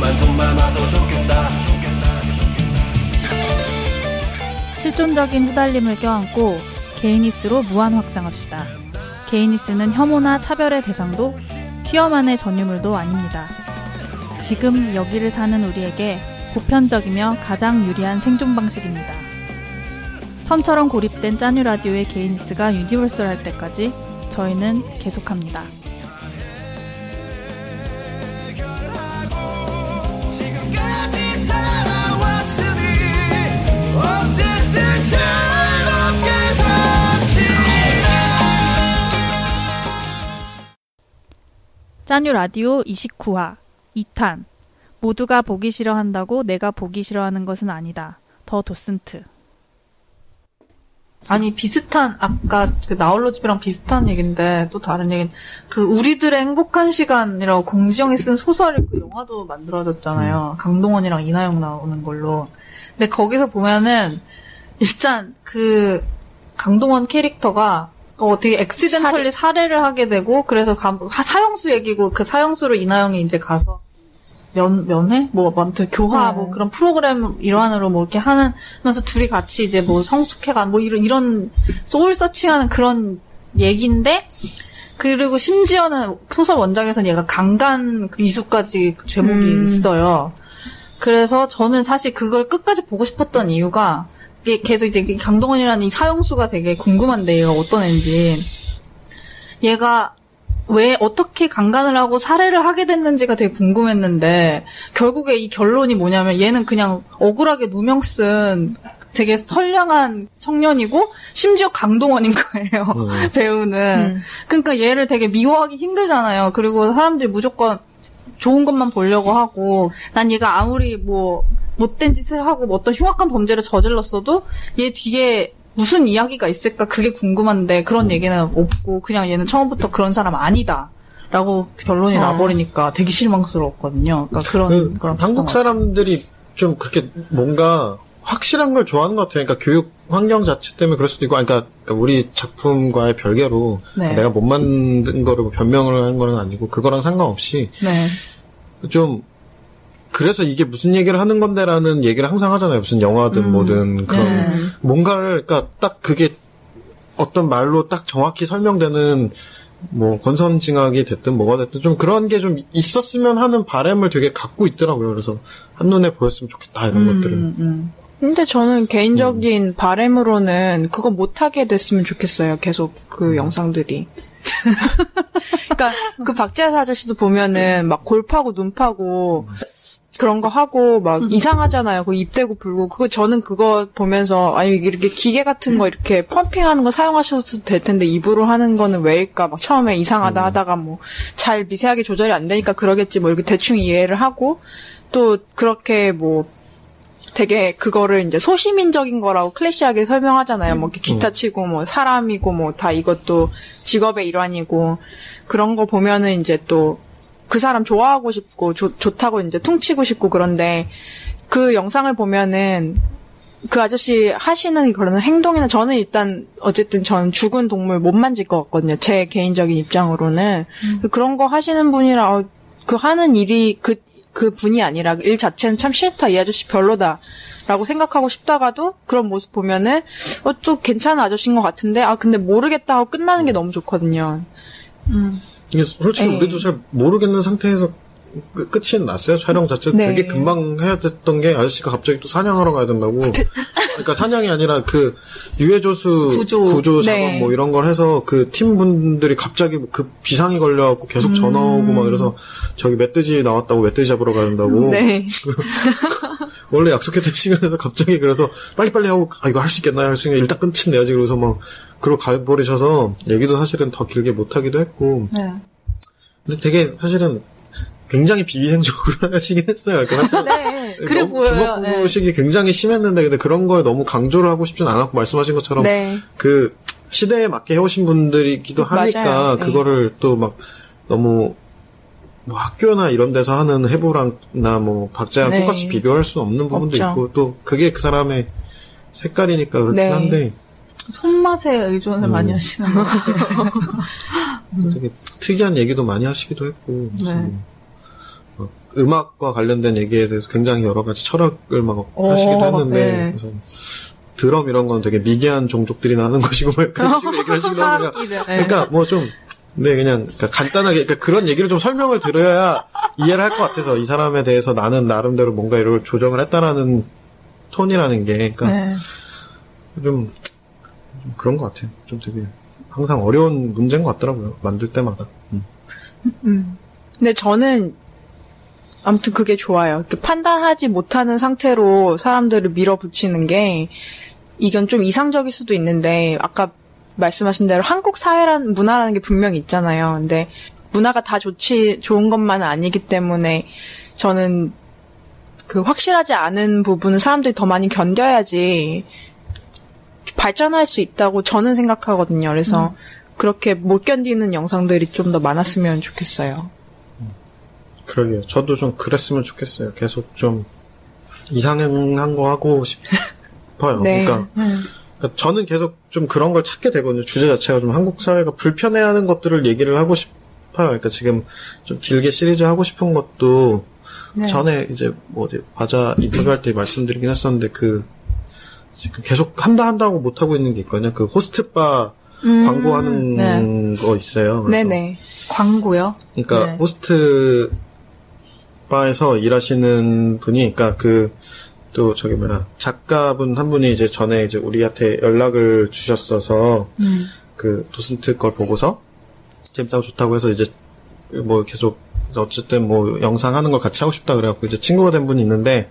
하지만 돈 많아서 좋겠다 실존적인 후달림을 껴안고 gayness로 무한 확장합시다. gayness는 혐오나 차별의 대상도 퀴어만의 전유물도 아닙니다. 지금 여기를 사는 우리에게 보편적이며 가장 유리한 생존 방식입니다. 섬처럼 고립된 짜뉴 라디오의 gayness가 universal할 때까지 저희는 계속합니다. 짜뉴 라디오 29화 2탄 모두가 보기 싫어한다고 내가 보기 싫어하는 것은 아니다. 더 도슨트 아니 비슷한 아까 그 나홀로 집이랑 비슷한 얘기인데 또 다른 얘기는 그 우리들의 행복한 시간이라고 공지영이 쓴 소설 그 영화도 만들어졌잖아요. 강동원이랑 이나영 나오는 걸로. 근데 거기서 보면은 일단 그 강동원 캐릭터가 어 되게 엑시덴털리 살해 를 하게 되고 그래서 감- 하- 사형수 얘기고 그 사형수로 이나영이 이제 가서 면, 면회? 뭐, 아무튼 교화, 네. 뭐, 그런 프로그램 일환으로 뭐, 이렇게 하는, 하면서 둘이 같이 이제 뭐, 성숙해가, 뭐, 이런, 이런, 소울 서칭하는 그런 얘기인데, 그리고 심지어는 소설 원작에서는 얘가 강간 그 이수까지 그 제목이 음. 있어요. 그래서 저는 사실 그걸 끝까지 보고 싶었던 이유가, 계속 이제 이 강동원이라는 이 사형수가 되게 궁금한데, 얘가 어떤 애인지. 얘가 왜 어떻게 강간을 하고 살해를 하게 됐는지가 되게 궁금했는데 결국에 이 결론이 뭐냐면 얘는 그냥 억울하게 누명 쓴 되게 선량한 청년이고 심지어 강동원인 거예요 음. 배우는 음. 그러니까 얘를 되게 미워하기 힘들잖아요 그리고 사람들이 무조건 좋은 것만 보려고 하고 난 얘가 아무리 뭐 못된 짓을 하고 뭐 어떤 흉악한 범죄를 저질렀어도 얘 뒤에 무슨 이야기가 있을까 그게 궁금한데 그런 얘기는 없고 그냥 얘는 처음부터 그런 사람 아니다. 라고 결론이 어. 나버리니까 되게 실망스러웠거든요. 그러니까 그런 그 그런 한국 사람들이 좀 그렇게 뭔가 확실한 걸 좋아하는 것 같아요. 그러니까 교육 환경 자체 때문에 그럴 수도 있고, 아니, 그러니까, 그러니까 우리 작품과의 별개로 네. 내가 못 만든 거를 뭐 변명을 하는 건 아니고 그거랑 상관없이 네. 좀 그래서 이게 무슨 얘기를 하는 건데라는 얘기를 항상 하잖아요. 무슨 영화든 음. 뭐든 그런 네. 뭔가를 그러니까 딱 그게 어떤 말로 딱 정확히 설명되는 뭐 권선징악이 됐든 뭐가 됐든 좀 그런 게 좀 있었으면 하는 바람을 되게 갖고 있더라고요. 그래서 한눈에 보였으면 좋겠다 이런 것들은. 음, 음. 근데 저는 개인적인 바램으로는 그거 못하게 됐으면 좋겠어요. 계속 그 영상들이. 그러니까 그 박재사 아저씨도 보면은 막 골파고 눈 파고 그런 거 하고 막 이상하잖아요. 그 입대고 불고 그거 저는 그거 보면서 아니 이렇게 기계 같은 거 이렇게 펌핑하는 거 사용하셔도 될 텐데 입으로 하는 거는 왜일까? 막 처음에 이상하다 하다가 뭐 잘 미세하게 조절이 안 되니까 그러겠지 뭐 이렇게 대충 이해를 하고 또 그렇게 뭐 되게 그거를 이제 소시민적인 거라고 클래시하게 설명하잖아요. 뭐 기타 치고 뭐 사람이고 뭐 다 이것도 직업의 일환이고 그런 거 보면은 이제 또 그 사람 좋아하고 싶고 좋, 좋다고 이제 퉁치고 싶고 그런데 그 영상을 보면은 그 아저씨 하시는 그런 행동이나 저는 일단 어쨌든 전 죽은 동물 못 만질 것 같거든요. 제 개인적인 입장으로는 그런 거 하시는 분이라 어, 그 하는 일이 그그 분이 아니라 일 자체는 참 싫다. 이 아저씨 별로다. 라고 생각하고 싶다가도 그런 모습 보면은 어, 또 괜찮은 아저씨인 것 같은데 아 근데 모르겠다 하고 끝나는 게 너무 좋거든요. 음. 이게 솔직히 에이. 우리도 잘 모르겠는 상태에서 그 끝, 끝이 났어요. 촬영 자체 네. 되게 금방 해야 됐던 게 아저씨가 갑자기 또 사냥하러 가야 된다고. 그러니까 사냥이 아니라 그 유해조수 구조. 작업 네. 뭐 이런 걸 해서 그 팀분들이 갑자기 그 비상이 걸려갖고 계속 전화 오고 막 이래서 저기 멧돼지 나왔다고 멧돼지 잡으러 가야 된다고. 네. 원래 약속했던 시간에서 갑자기 그래서 빨리빨리 하고 아 이거 할 수 있겠나요? 할 수 있겠나 일단 끝내야지 그래서 막 그러고 가버리셔서 얘기도 사실은 더 길게 못 하기도 했고 네. 근데 되게 사실은 굉장히 비위생적으로 하시긴 했어요. 그러니까 네. 그래 보여요. 네. 주먹구식이 굉장히 심했는데 근데 그런 거에 너무 강조를 하고 싶진 않았고 말씀하신 것처럼 네. 그 시대에 맞게 해오신 분들이기도 하니까 맞아요. 네. 그거를 또 막 너무 뭐 학교나 이런 데서 하는 해부랑나 뭐 박자랑 네. 똑같이 비교할 수는 없는 부분도 없죠. 있고 또 그게 그 사람의 색깔이니까 그렇긴 네. 한데 손맛에 의존을 음. 많이 하시는 것 같아요. 되게 특이한 얘기도 많이 하시기도 했고 네. 뭐 음악과 관련된 얘기에 대해서 굉장히 여러 가지 철학을 막 오, 하시기도 했는데 네. 그래서 드럼 이런 건 되게 미개한 종족들이나 하는 것이고 뭐 그런 식으로 얘기를 하시기도 하고요. 네. 그러니까 뭐좀 네, 그냥 그러니까 간단하게 그러니까 그런 얘기를 좀 설명을 들어야 이해를 할 것 같아서 이 사람에 대해서 나는 나름대로 뭔가 이걸 조정을 했다라는 톤이라는 게 그러니까 네. 좀, 좀 그런 것 같아요. 좀 되게 항상 어려운 문제인 것 같더라고요. 만들 때마다. 음. 근데 저는 아무튼 그게 좋아요. 판단하지 못하는 상태로 사람들을 밀어붙이는 게 이건 좀 이상적일 수도 있는데 아까 말씀하신 대로 한국 사회란 문화라는 게 분명히 있잖아요. 근데 문화가 다 좋지 좋은 것만은 아니기 때문에 저는 그 확실하지 않은 부분은 사람들이 더 많이 견뎌야지 발전할 수 있다고 저는 생각하거든요. 그래서 그렇게 못 견디는 영상들이 좀 더 많았으면 좋겠어요. 그러게요. 저도 좀 그랬으면 좋겠어요. 계속 좀 이상한 거 하고 싶어요. 네. 그러니까, 그러니까 저는 계속 좀 그런 걸 찾게 되거든요. 주제 자체가 좀 한국 사회가 불편해하는 것들을 얘기를 하고 싶어요. 그러니까 지금 좀 길게 시리즈 하고 싶은 것도 네. 전에 이제 뭐 어디 과자 인터뷰할 때 말씀드리긴 했었는데 그 지금 계속 한다 한다고 못 하고 있는 게 있거든요. 그 호스트바 광고하는 네. 거 있어요. 그래서 네네. 광고요? 그러니까 네. 호스트 바에서 일하시는 분이 그러니까 그 또 저기 뭐야 작가분 한 분이 이제 전에 이제 우리한테 연락을 주셨어서 음. 그 도슨트 걸 보고서 재밌다고 좋다고 해서 이제 뭐 계속 어쨌든 뭐 영상 하는 걸 같이 하고 싶다 그래갖고 이제 친구가 된 분이 있는데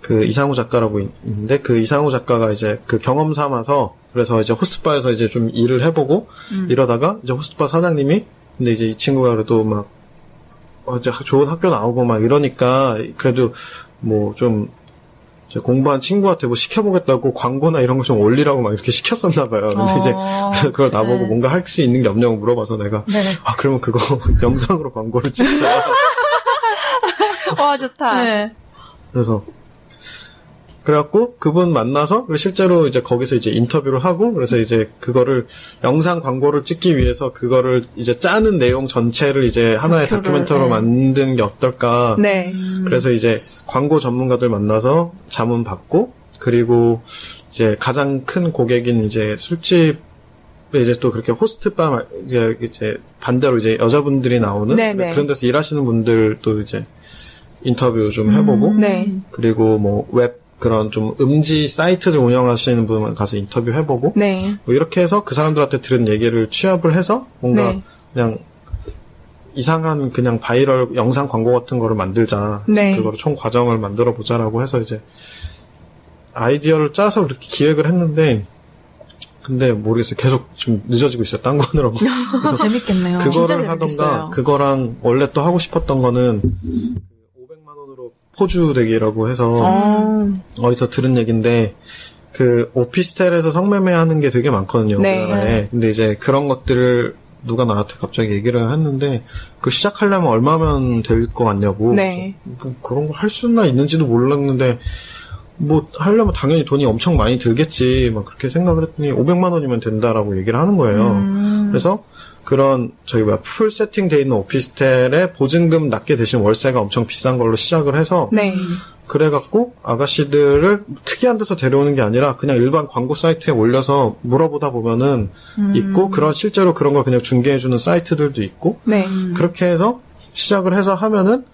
그 이상우 작가라고 있- 있는데 그 이상우 작가가 이제 그 경험 삼아서 그래서 이제 호스트바에서 이제 좀 일을 해보고 이러다가 이제 호스트바 사장님이 근데 이제 이 친구가 그래도 막 어, 이제 좋은 학교 나오고 막 이러니까 그래도 뭐좀 공부한 친구한테 뭐 시켜보겠다고 광고나 이런 거 좀 올리라고 막 이렇게 시켰었나 봐요. 근데 이제 어, 그걸 나보고 네. 뭔가 할 수 있는 게 없냐고 물어봐서 내가 네. 아 그러면 그거 영상으로 광고를 찍자. 와 좋다. 네. 그래서 그래갖고 그분 만나서 실제로 이제 거기서 이제 인터뷰를 하고 그래서 이제 그거를 영상 광고를 찍기 위해서 그거를 이제 짜는 내용 전체를 이제 하나의 다큐멘터리로 네. 만든 게 어떨까. 네. 그래서 이제 광고 전문가들 만나서 자문 받고 그리고 이제 가장 큰 고객인 이제 술집 이제 또 그렇게 호스트바 말- 이제 반대로 이제 여자분들이 나오는 네네. 그런 데서 일하시는 분들도 이제 인터뷰 좀 해보고 네. 그리고 뭐 웹 그런 좀 음지 사이트를 운영하시는 분 가서 인터뷰 해보고 네. 뭐 이렇게 해서 그 사람들한테 들은 얘기를 취합을 해서 뭔가 네. 그냥 이상한 그냥 바이럴 영상 광고 같은 거를 만들자. 네. 그거를 총 과정을 만들어 보자라고 해서 이제 아이디어를 짜서 그렇게 기획을 했는데 근데 모르겠어요. 계속 좀 늦어지고 있어요. 딴 거느라고. 그래서 재밌겠네요. 그거를 하던가. 그거랑 원래 또 하고 싶었던 거는 500만 포주 대기라고 해서 어. 어디서 들은 얘기인데 그 오피스텔에서 성매매하는 게 되게 많거든요 네. 우리나라에. 근데 이제 그런 것들을 누가 나한테 갑자기 얘기를 했는데 그 시작하려면 얼마면 될 것 같냐고. 네. 뭐 그런 걸 할 수나 있는지도 몰랐는데 뭐 하려면 당연히 돈이 엄청 많이 들겠지. 막 그렇게 생각을 했더니 500만 원이면 된다라고 얘기를 하는 거예요. 음. 그래서 그런 저기 뭐야 풀 세팅돼 있는 오피스텔에 보증금 낮게 대신 월세가 엄청 비싼 걸로 시작을 해서 네. 그래갖고 아가씨들을 특이한 데서 데려오는 게 아니라 그냥 일반 광고 사이트에 올려서 물어보다 보면은 있고 그런 실제로 그런 걸 그냥 중개해주는 사이트들도 있고 네. 그렇게 해서 시작을 해서 하면은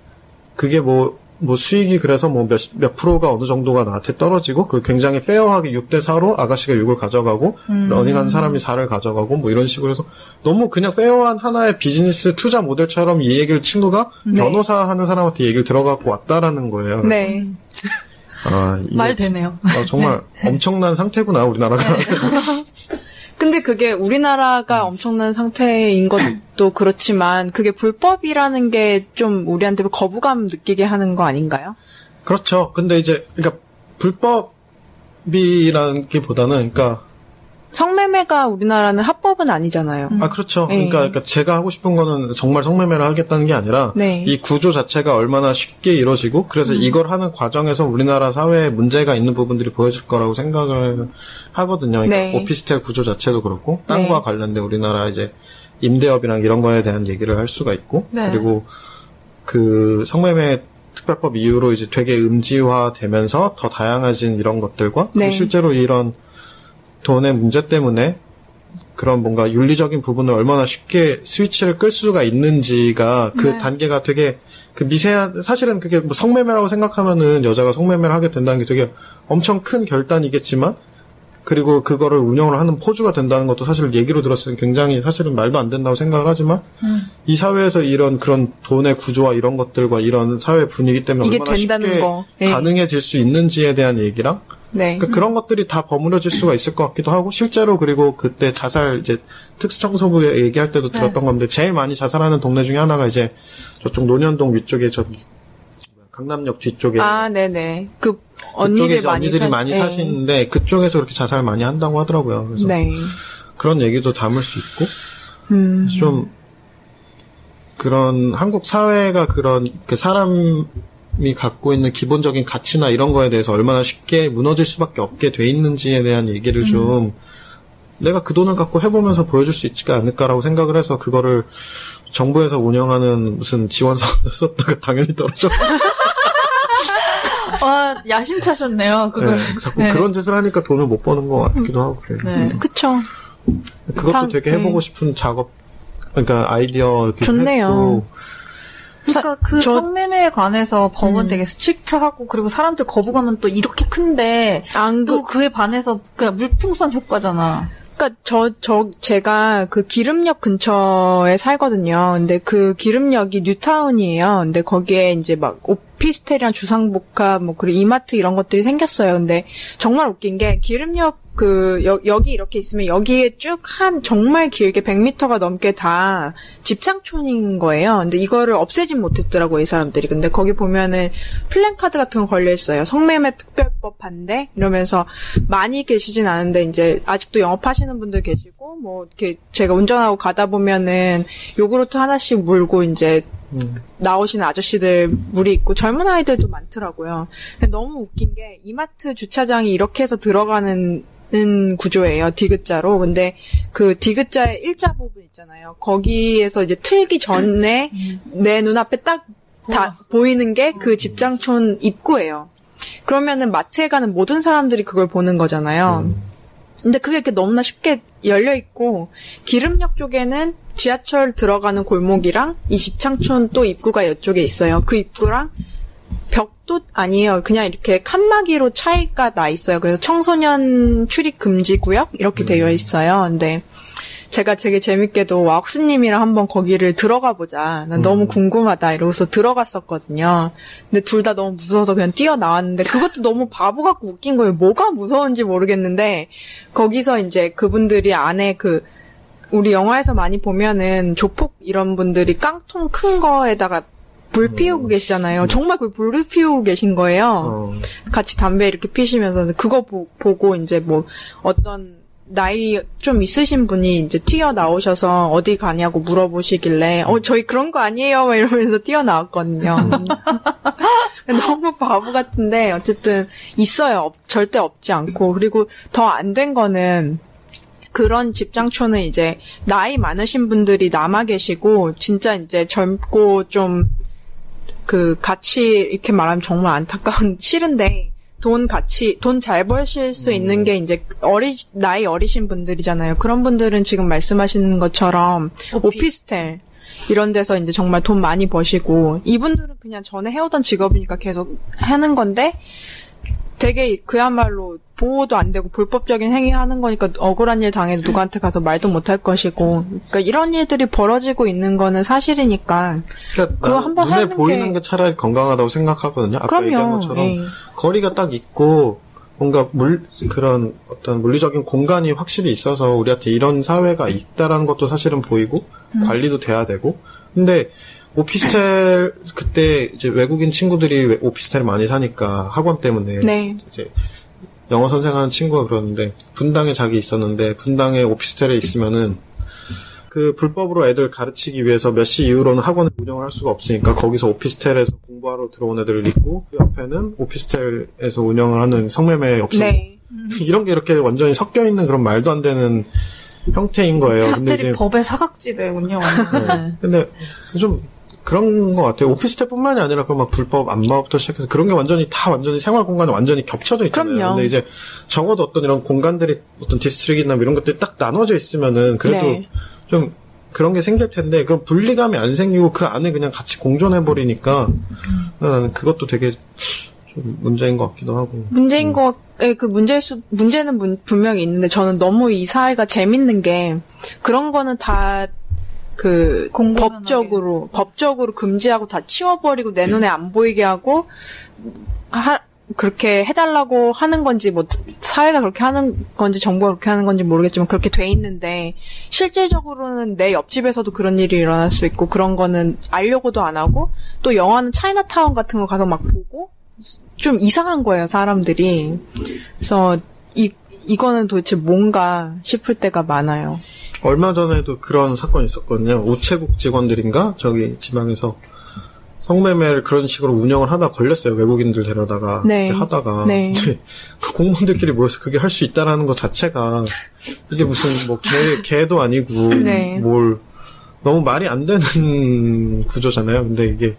그게 뭐, 뭐 수익이 그래서 뭐 몇, 몇 프로가 어느 정도가 나한테 떨어지고 그 굉장히 fair하게 6대 4로 아가씨가 6을 가져가고 running한 사람이 4를 가져가고 뭐 이런 식으로 해서 너무 그냥 fair한 하나의 비즈니스 투자 모델처럼 이 얘기를 친구가 변호사 하는 사람한테 얘기를 들어갖고 왔다라는 거예요. 네. 아, 말 되네요. 아, 정말 엄청난 상태구나 우리나라가. 근데 그게 우리나라가 엄청난 상태인 것도 그렇지만 그게 불법이라는 게 좀 우리한테 거부감 느끼게 하는 거 아닌가요? 그렇죠. 근데 이제 그러니까 불법이라는 게 보다는 그러니까 성매매가 우리나라는 합법은 아니잖아요. 아 그렇죠. 네. 그러니까, 그러니까 제가 하고 싶은 거는 정말 성매매를 하겠다는 게 아니라 네. 이 구조 자체가 얼마나 쉽게 이루어지고 그래서 이걸 하는 과정에서 우리나라 사회에 문제가 있는 부분들이 보여질 거라고 생각을 하거든요. 그러니까 네. 오피스텔 구조 자체도 그렇고 땅과 네. 관련된 우리나라 이제 임대업이랑 이런 거에 대한 얘기를 할 수가 있고 네. 그리고 그 성매매 특별법 이후로 이제 되게 음지화되면서 더 다양해진 이런 것들과 네. 그리고 실제로 이런 돈의 문제 때문에 그런 뭔가 윤리적인 부분을 얼마나 쉽게 스위치를 끌 수가 있는지가 그 네. 단계가 되게 그 미세한 사실은 그게 뭐 성매매라고 생각하면은 여자가 성매매를 하게 된다는 게 되게 엄청 큰 결단이겠지만 그리고 그거를 운영을 하는 포주가 된다는 것도 사실 얘기로 들었을 때 굉장히 사실은 말도 안 된다고 생각을 하지만 이 사회에서 이런 그런 돈의 구조와 이런 것들과 이런 사회 분위기 때문에 얼마나 된다는 쉽게 거. 네. 가능해질 수 있는지에 대한 얘기랑 네. 그런 것들이 다 버무려질 수가 있을 것 같기도 하고 실제로 그리고 그때 자살 이제 특수청소부에 얘기할 때도 들었던 건데 제일 많이 자살하는 동네 중에 하나가 이제 저쪽 논현동 위쪽에 저 강남역 뒤쪽에 아, 네네. 그 그쪽에 언니들 많이 언니들이 사- 많이 네. 사시는데 그쪽에서 그렇게 자살 많이 한다고 하더라고요. 그래서 네. 그런 얘기도 담을 수 있고 음. 좀 그런 한국 사회가 그런 그 사람 이 갖고 있는 기본적인 가치나 이런 거에 대해서 얼마나 쉽게 무너질 수밖에 없게 돼 있는지에 대한 얘기를 좀 내가 그 돈을 갖고 해보면서 보여줄 수 있지 않을까라고 생각을 해서 그거를 정부에서 운영하는 무슨 지원 사업을 썼다가 당연히 떨어져. 와, 야심차셨네요, 그걸. 네, 자꾸 네. 그런 짓을 하니까 돈을 못 버는 것 같기도 하고 그래요. 네. 그쵸. 그것도 당- 되게 해보고 네. 싶은 작업, 그러니까 아이디어 이렇게 좋네요. 했고, 그러니까 그 저- 성매매에 관해서 법은 음. 되게 strict하고 그리고 사람들 거부감은 또 이렇게 큰데 안 또 그에 반해서 그냥 물풍선 효과잖아. 그러니까 저, 저, 제가 그 기름역 근처에 살거든요. 근데 그 기름역이 뉴타운이에요. 근데 거기에 이제 막 오피스텔이랑 주상복합, 뭐, 그리고 이마트 이런 것들이 생겼어요. 근데 정말 웃긴 게 기름역 그, 여, 여기 이렇게 있으면 여기에 쭉 한 정말 길게 100m가 넘게 다 집장촌인 거예요. 근데 이거를 없애진 못했더라고요, 이 사람들이. 근데 거기 보면은 플랜카드 같은 거 걸려 있어요. 성매매 특별법 반대? 이러면서 많이 계시진 않은데 이제 아직도 영업하시는 분들 계시고 뭐 이렇게 제가 운전하고 가다 보면은 요구르트 하나씩 물고 이제 음. 나오시는 아저씨들 물이 있고 젊은 아이들도 많더라고요. 근데 너무 웃긴 게 이마트 주차장이 이렇게 해서 들어가는 는 구조예요. 디귿자로. 근데 그 디귿자의 일자 부분 있잖아요. 거기에서 이제 틀기 전에 내 눈앞에 딱 다 보이는 게 그 집장촌 입구예요. 그러면은 마트에 가는 모든 사람들이 그걸 보는 거잖아요. 근데 그게 이렇게 너무나 쉽게 열려 있고 기름역 쪽에는 지하철 들어가는 골목이랑 이 집창촌 또 입구가 이쪽에 있어요. 그 입구랑 벽도 아니에요. 그냥 이렇게 칸막이로 차이가 나 있어요. 그래서 청소년 출입 금지 구역 이렇게 되어 있어요. 근데 제가 되게 재밌게도 왁스님이랑 한번 거기를 들어가 보자. 난 너무 궁금하다 이러고서 들어갔었거든요. 근데 둘 다 너무 무서워서 그냥 뛰어나왔는데 그것도 너무 바보 같고 웃긴 거예요. 뭐가 무서운지 모르겠는데 거기서 이제 그분들이 안에 그 우리 영화에서 많이 보면은 조폭 이런 분들이 깡통 큰 거에다가 불 피우고 계시잖아요. 정말 그 불을 피우고 계신 거예요. 어, 같이 담배 이렇게 피시면서 그거 보, 고 이제 뭐 어떤 나이 좀 있으신 분이 이제 튀어 나오셔서 어디 가냐고 물어보시길래 어 저희 그런 거 아니에요 막 이러면서 튀어 나왔거든요. 너무 바보 같은데 어쨌든 있어요. 없- 절대 없지 않고 그리고 더 안 된 거는 그런 집장촌은 이제 나이 많으신 분들이 남아 계시고 진짜 이제 젊고 좀 그 같이 이렇게 말하면 정말 안타까운 싫은데 돈 같이 돈 잘 버실 수 있는 게 이제 어리 나이 어리신 분들이잖아요. 그런 분들은 지금 말씀하시는 것처럼 오피 스텔 이런 데서 이제 정말 돈 많이 버시고 이분들은 그냥 전에 해오던 직업이니까 계속 하는 건데 되게 그야말로 보호도 안 되고 불법적인 행위하는 거니까 억울한 일 당해도 누구한테 가서 말도 못 할 것이고 그러니까 이런 일들이 벌어지고 있는 거는 사실이니까 그러니까 그거 나- 한번 눈에 보이는 게- 게 차라리 건강하다고 생각하거든요. 아까 얘기한 그럼요. 것처럼 예. 거리가 딱 있고 뭔가 물 그런 어떤 물리적인 공간이 확실히 있어서 우리한테 이런 사회가 있다라는 것도 사실은 보이고 음. 관리도 돼야 되고 근데 오피스텔 그때 이제 외국인 친구들이 왜- 오피스텔에 많이 사니까 학원 때문에 네. 이제 영어 선생하는 친구가 그러는데 분당에 자기 있었는데 분당에 오피스텔에 있으면은 그 불법으로 애들 가르치기 위해서 몇 시 이후로는 학원을 운영을 할 수가 없으니까 거기서 오피스텔에서 공부하러 들어온 애들을 있고 그 옆에는 오피스텔에서 운영을 하는 성매매 업소 네. 이런 게 이렇게 완전히 섞여 있는 그런 말도 안 되는 형태인 거예요. 근데 오피스텔이 이제 법의 사각지대군요. 네. 근데 좀 그런 것 같아요. 오피스텔뿐만이 아니라 그막 불법 안마부터 시작해서 그런 게 완전히 다 완전히 생활 공간에 완전히 겹쳐져 있잖아요. 그럼요. 근데 이제 적어도 어떤 이런 공간들이 어떤 district이나 뭐 이런 것들이 딱 나눠져 있으면은 그래도 네. 좀 그런 게 생길 텐데 그 분리감이 안 생기고 그 안에 그냥 같이 공존해 버리니까 나는 그것도 되게 좀 문제인 것 같기도 하고. 문제인 거, 예, 그 문제일 수, 문제는 문- 분명히 있는데 저는 너무 이 사회가 재밌는 게 그런 거는 다 그 공공연하게. 법적으로 법적으로 금지하고 다 치워버리고 내 눈에 안 보이게 하고 하, 그렇게 해달라고 하는 건지 뭐 사회가 그렇게 하는 건지 정부가 그렇게 하는 건지 모르겠지만 그렇게 돼 있는데 실제적으로는 내 옆집에서도 그런 일이 일어날 수 있고 그런 거는 알려고도 안 하고 또 영화는 차이나타운 같은 거 가서 막 보고 좀 이상한 거예요, 사람들이. 그래서 이 이거는 도대체 뭔가 싶을 때가 많아요. 얼마 전에도 그런 사건이 있었거든요. 우체국 직원들인가 저기 지방에서 성매매를 그런 식으로 운영을 하다 걸렸어요. 외국인들 데려다가 네. 하다가 네. 그 공무원들끼리 모여서 그게 할 수 있다라는 것 자체가 이게 무슨 뭐 개, 개도 아니고 네. 뭘 너무 말이 안 되는 구조잖아요. 근데 이게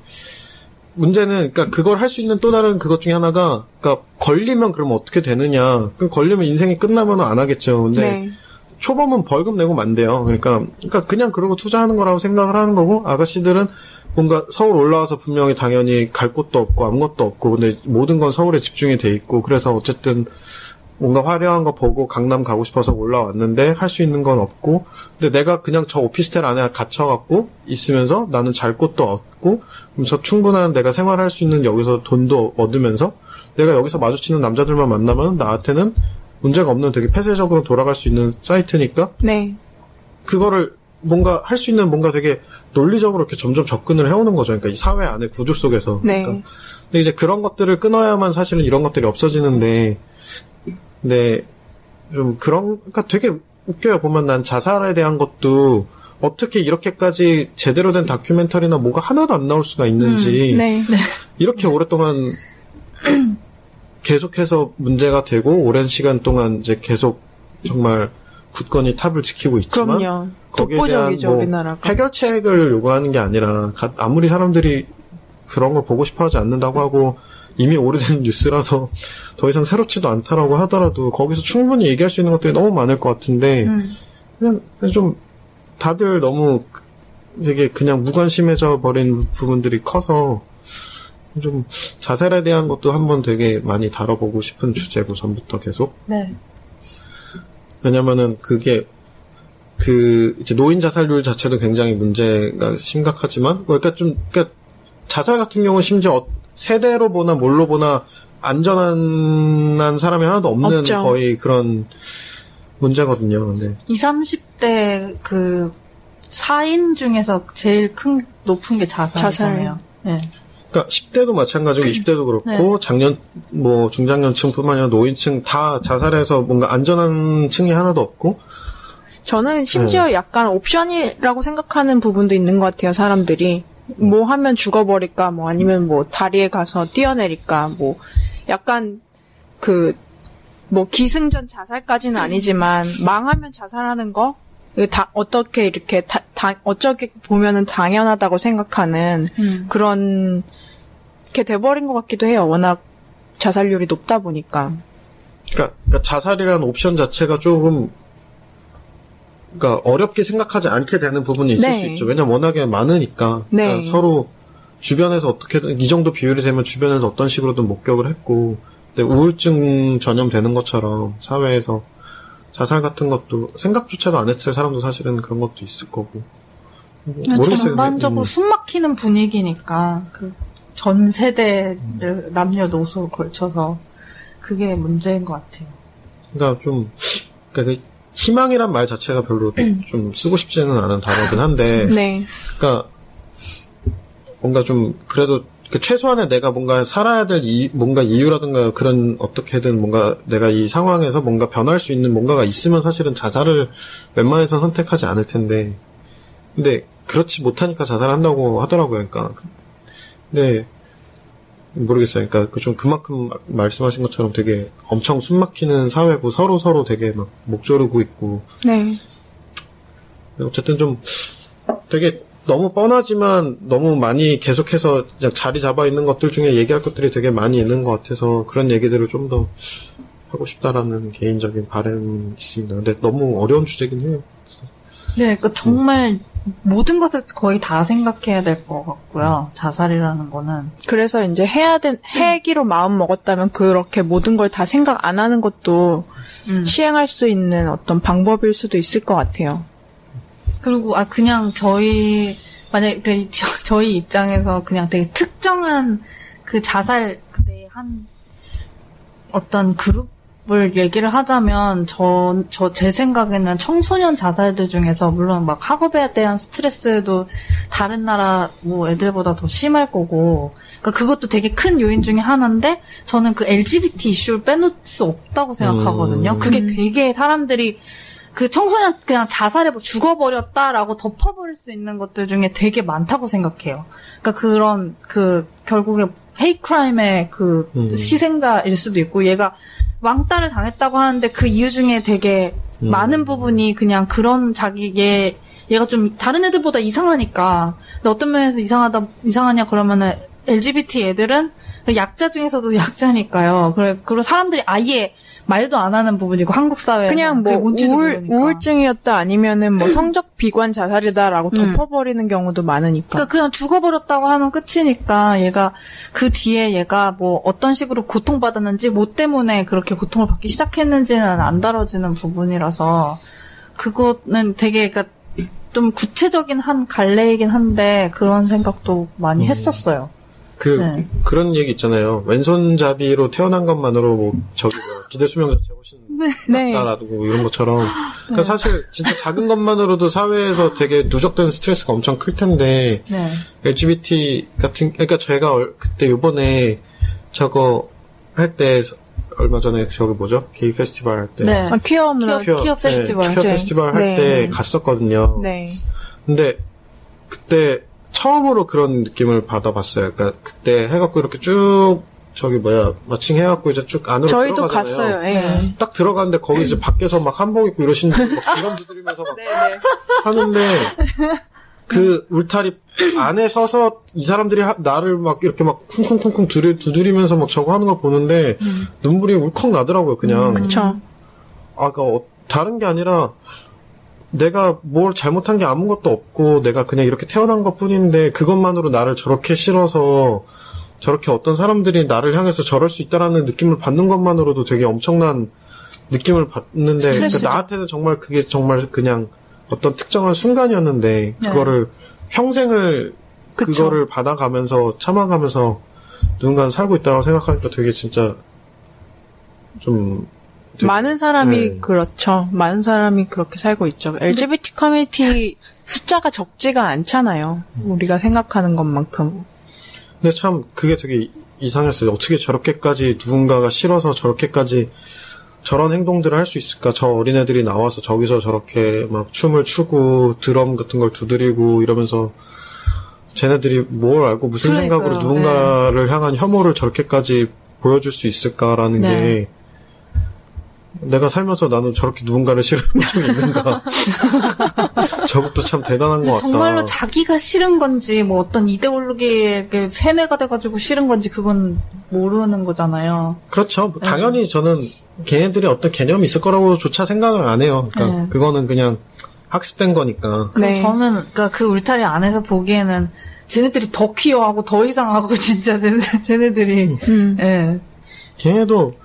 문제는 그러니까 그걸 할 수 있는 또 다른 그것 중에 하나가 그러니까 걸리면 그러면 어떻게 되느냐? 그 걸리면 인생이 끝나면 안 하겠죠. 근데 네. 초범은 벌금 내고 만대요. 그러니까, 그러니까 그냥 그러고 투자하는 거라고 생각을 하는 거고, 아가씨들은 뭔가 서울 올라와서 분명히 당연히 갈 곳도 없고 아무것도 없고, 근데 모든 건 서울에 집중이 돼 있고, 그래서 어쨌든 뭔가 화려한 거 보고 강남 가고 싶어서 올라왔는데 할 수 있는 건 없고, 근데 내가 그냥 저 오피스텔 안에 갇혀갖고 있으면서 나는 잘 곳도 없고, 그래서 충분한 내가 생활할 수 있는 여기서 돈도 얻으면서 내가 여기서 마주치는 남자들만 만나면 나한테는 문제가 없는 되게 폐쇄적으로 돌아갈 수 있는 사이트니까 네. 그거를 뭔가 할 수 있는 뭔가 되게 논리적으로 이렇게 점점 접근을 해오는 거죠. 그러니까 이 사회 안의 구조 속에서. 네. 그러니까 근데 이제 그런 것들을 끊어야만 사실은 이런 것들이 없어지는데, 근데 좀 그런, 그러니까 되게 웃겨요. 보면 난 자살에 대한 것도 어떻게 이렇게까지 제대로 된 다큐멘터리나 뭐가 하나도 안 나올 수가 있는지 네. 이렇게 오랫동안 계속해서 문제가 되고 오랜 시간 동안 이제 계속 정말 굳건히 탑을 지키고 있지만 그럼요. 거기에 독보적이죠, 대한 뭐. 해결책을 요구하는 게 아니라 가- 아무리 사람들이 그런 걸 보고 싶어하지 않는다고 하고 이미 오래된 뉴스라서 더 이상 새롭지도 않다라고 하더라도 거기서 충분히 얘기할 수 있는 것들이 너무 많을 것 같은데 음. 그냥 좀 다들 너무 그- 되게 그냥 무관심해져 버린 부분들이 커서 좀 자살에 대한 것도 한번 되게 많이 다뤄보고 싶은 주제고 전부터 계속 네. 왜냐면은 그게 그 이제 노인 자살률 자체도 굉장히 문제가 심각하지만 그러니까 좀 그러니까 자살 같은 경우는 심지어 어- 세대로 보나 뭘로 보나 안전한 사람이 하나도 없는 없죠. 거의 그런 문제거든요. 근데 20, 30대 그 4인 중에서 제일 큰 높은 게 자살이잖아요. 네. 그러니까 10대도 마찬가지고 20대도 그렇고 작년 뭐 중장년층뿐만 아니라 노인층 다 자살해서 뭔가 안전한 층이 하나도 없고 저는 심지어 약간 옵션이라고 생각하는 부분도 있는 것 같아요, 사람들이. 뭐 하면 죽어버릴까, 뭐 아니면 뭐 다리에 가서 뛰어내릴까, 뭐 약간 그, 뭐 기승전 자살까지는 아니지만 망하면 자살하는 거? 이거 다 어떻게 이렇게 다, 다 어쩌게 보면은 당연하다고 생각하는 음. 그런 게 돼버린 것 같기도 해요. 워낙 자살률이 높다 보니까. 그러니까, 그러니까 자살이라는 옵션 자체가 조금 그러니까 어렵게 생각하지 않게 되는 부분이 있을 네. 수 있죠. 왜냐면 워낙에 많으니까 네. 그러니까 서로 주변에서 어떻게든 이 정도 비율이 되면 주변에서 어떤 식으로든 목격을 했고 근데 우울증 전염되는 것처럼 사회에서 자살 같은 것도 생각조차도 안 했을 사람도 사실은 그런 것도 있을 거고 뭐 모르겠어요. 전반적으로 음. 숨 막히는 분위기니까 그 전 세대를 남녀노소 걸쳐서 그게 문제인 것 같아요. 그러니까 좀 그러니까 그 희망이란 말 자체가 별로 좀 쓰고 싶지는 않은 단어긴 한데 네. 그러니까 뭔가 좀 그래도 그 최소한의 내가 뭔가 살아야 될 이, 뭔가 이유라든가 그런 어떻게든 뭔가 내가 이 상황에서 뭔가 변할 수 있는 뭔가가 있으면 사실은 자살을 웬만해서 선택하지 않을 텐데 근데 그렇지 못하니까 자살한다고 하더라고요. 그러니까 근데 모르겠어요. 그러니까 그 좀 그만큼 마- 말씀하신 것처럼 되게 엄청 숨막히는 사회고 서로 서로 되게 막 목 조르고 있고 네. 어쨌든 좀 되게 너무 뻔하지만 너무 많이 계속해서 그냥 자리 잡아 있는 것들 중에 얘기할 것들이 되게 많이 있는 것 같아서 그런 얘기들을 좀 더 하고 싶다라는 개인적인 바람이 있습니다. 근데 너무 어려운 주제긴 해요. 네, 그러니까 정말 모든 것을 거의 다 생각해야 될 것 같고요. 자살이라는 거는. 그래서 이제 해야 된, 해기로 마음 먹었다면 그렇게 모든 걸 다 생각 안 하는 것도 음. 시행할 수 있는 어떤 방법일 수도 있을 것 같아요. 그리고 아 그냥 저희 만약 그 저, 저희 입장에서 그냥 되게 특정한 그 자살 그때 한 어떤 그룹을 얘기를 하자면 저 저 제 생각에는 청소년 자살들 중에서 물론 막 학업에 대한 스트레스도 다른 나라 뭐 애들보다 더 심할 거고 그러니까 그것도 되게 큰 요인 중에 하나인데 저는 그 LGBT 이슈를 빼놓을 수 없다고 생각하거든요. 음. 그게 되게 사람들이 그 청소년 그냥 자살해 버 죽어버렸다라고 덮어버릴 수 있는 것들 중에 되게 많다고 생각해요. 그러니까 그런 그 결국에 헤이 크라임의 그 음. 희생자일 수도 있고 얘가 왕따를 당했다고 하는데 그 이유 중에 되게 음. 많은 부분이 그냥 그런 자기 얘 얘가 좀 다른 애들보다 이상하니까 근데 어떤 면에서 이상하다 이상하냐 그러면은 LGBT 애들은 약자 중에서도 약자니까요. 그래 그리고 사람들이 아예 말도 안 하는 부분이고 한국 사회 그냥 뭐 우울, 우울증이었다 아니면은 뭐 성적 비관 자살이다라고 음. 덮어버리는 경우도 많으니까. 그러니까 그냥 죽어버렸다고 하면 끝이니까 얘가 그 뒤에 얘가 뭐 어떤 식으로 고통받았는지 뭐 때문에 그렇게 고통을 받기 시작했는지는 안 다뤄지는 부분이라서 그거는 되게 그러니까 좀 구체적인 한 갈래이긴 한데 그런 생각도 많이 음. 했었어요. 그 네. 그런 얘기 있잖아요. 왼손잡이로 태어난 것만으로 뭐 저기 뭐 기대 수명 자체가 훨씬 네. 낮다라고 이런 것처럼. 그러니까 사실 진짜 작은 것만으로도 사회에서 되게 누적된 스트레스가 엄청 클 텐데 네. LGBT 같은 그러니까 제가 얼- 그때 요번에 저거 할 때 얼마 전에 저기 뭐죠? 게이 페스티벌 할 때. 네. 아, 퀴어 문화. 퀴어- 퀴어 페스티벌. 네, 퀴어 네. 페스티벌 할 네. 때 갔었거든요. 네. 근데 그때 처음으로 그런 느낌을 받아봤어요. 그러니까 그때 해갖고 이렇게 쭉 저기 뭐야 마칭 해갖고 이제 쭉 안으로 저희도 들어가잖아요. 갔어요. 예. 딱 들어갔는데 거기 이제 밖에서 막 한복 입고 이러시는 분들 막 기감 두드리면서 막 하는데 그 울타리 안에 서서 이 사람들이 하- 나를 막 이렇게 막 쿵쿵쿵쿵 두드리, 두드리면서 막 저거 하는 걸 보는데 눈물이 울컥 나더라고요. 그냥 그쵸. 아, 그 어, 다른 게 아니라 내가 뭘 잘못한 게 아무것도 없고 내가 그냥 이렇게 태어난 것 뿐인데 그것만으로 나를 저렇게 싫어서 저렇게 어떤 사람들이 나를 향해서 저럴 수 있다라는 느낌을 받는 것만으로도 되게 엄청난 느낌을 받는데. 그러니까 나한테는 정말 그게 정말 그냥 어떤 특정한 순간이었는데 네. 그거를 평생을 그 그쵸. 거를 받아가면서 참아가면서 누군가는 살고 있다고 생각하니까 되게 진짜 좀 많은 사람이 네. 그렇죠. 많은 사람이 그렇게 살고 있죠. LGBT 커뮤니티 숫자가 적지가 않잖아요. 우리가 생각하는 것만큼. 근데 참 그게 되게 이상했어요. 어떻게 저렇게까지 누군가가 싫어서 저렇게까지 저런 행동들을 할 수 있을까? 저 어린애들이 나와서 저기서 저렇게 막 춤을 추고 드럼 같은 걸 두드리고 이러면서 쟤네들이 뭘 알고 무슨 그러니까요. 생각으로 누군가를 향한 혐오를 저렇게까지 보여줄 수 있을까라는 네. 게 내가 살면서 나는 저렇게 누군가를 싫어해본 적이 있는가? 저것도 참 대단한 것 같다. 정말로 자기가 싫은 건지 뭐 어떤 이데올로기에 그 세뇌가 돼가지고 싫은 건지 그건 모르는 거잖아요. 그렇죠. 뭐 당연히 저는 걔네들이 어떤 개념이 있을 거라고조차 생각을 안 해요. 그러니까 네. 그거는 그냥 학습된 거니까. 그럼 네. 저는 그러니까 그 울타리 안에서 보기에는 쟤네들이 더 퀴어하고 더 이상하고 진짜 쟤네, 쟤네들이 음. 예. 걔네도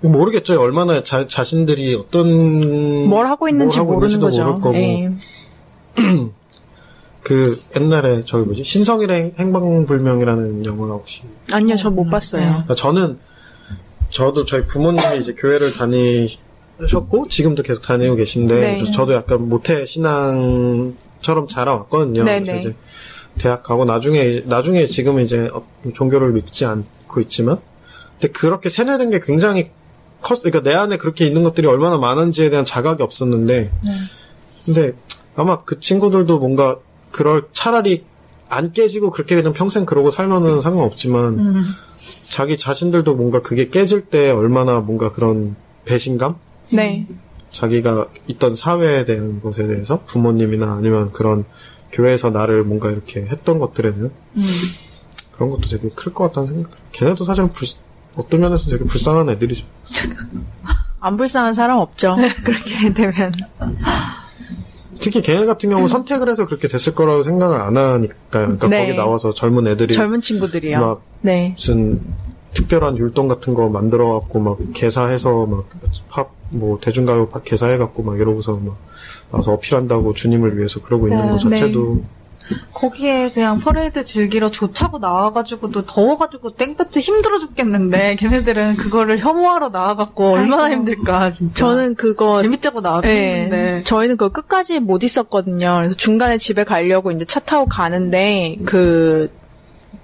모르겠죠. 얼마나 자, 자신들이 어떤 뭘 하고 있는지 뭘 하고 모르는 거죠. 모를 거고. 예. 그 옛날에 저기 뭐지 신성일의 행- 행방불명이라는 영화 혹시 아니요, 저 못 봤어요. 그러니까 저는 저도 저희 부모님이 이제 교회를 다니셨고 지금도 계속 다니고 계신데 네. 그래서 저도 약간 모태 신앙처럼 자라왔거든요. 네, 그래서 네. 이제 대학 가고 나중에 나중에 지금 이제 어- 종교를 믿지 않고 있지만 근데 그렇게 세뇌된 게 굉장히 컸. 그러니까 내 안에 그렇게 있는 것들이 얼마나 많은지에 대한 자각이 없었는데 근데 아마 그 친구들도 뭔가 그럴 차라리 안 깨지고 그렇게 그냥 평생 그러고 살면은 상관없지만 음. 자기 자신들도 뭔가 그게 깨질 때 얼마나 뭔가 그런 배신감? 네. 자기가 있던 사회에 대한 것에 대해서 부모님이나 아니면 그런 교회에서 나를 뭔가 이렇게 했던 것들에는 그런 것도 되게 클 것 같다는 생각. 걔네도 사실은 불, 어떤 면에서 되게 불쌍한 애들이죠. 안 불쌍한 사람 없죠. 그렇게 되면. 특히 걔네 같은 경우 선택을 해서 그렇게 됐을 거라고 생각을 안 하니까요. 그러니까 네. 거기 나와서 젊은 애들이 젊은 친구들이요. 막 네. 무슨 특별한 율동 같은 거 만들어 갖고 막 개사해서 막 팝 뭐 대중가요 팝 개사해 갖고 막 이러고서 막 나와서 어필한다고 주님을 위해서 그러고 있는 것 네. 자체도 거기에 그냥 퍼레이드 즐기러 조차고 나와가지고도 더워가지고 땡볕에 힘들어 죽겠는데 걔네들은 그거를 혐오하러 나와갖고 얼마나 아이고. 힘들까 진짜. 저는 그거 재밌자고 나왔는데 네. 저희는 그거 끝까지 못 있었거든요. 그래서 중간에 집에 가려고 이제 차 타고 가는데 그,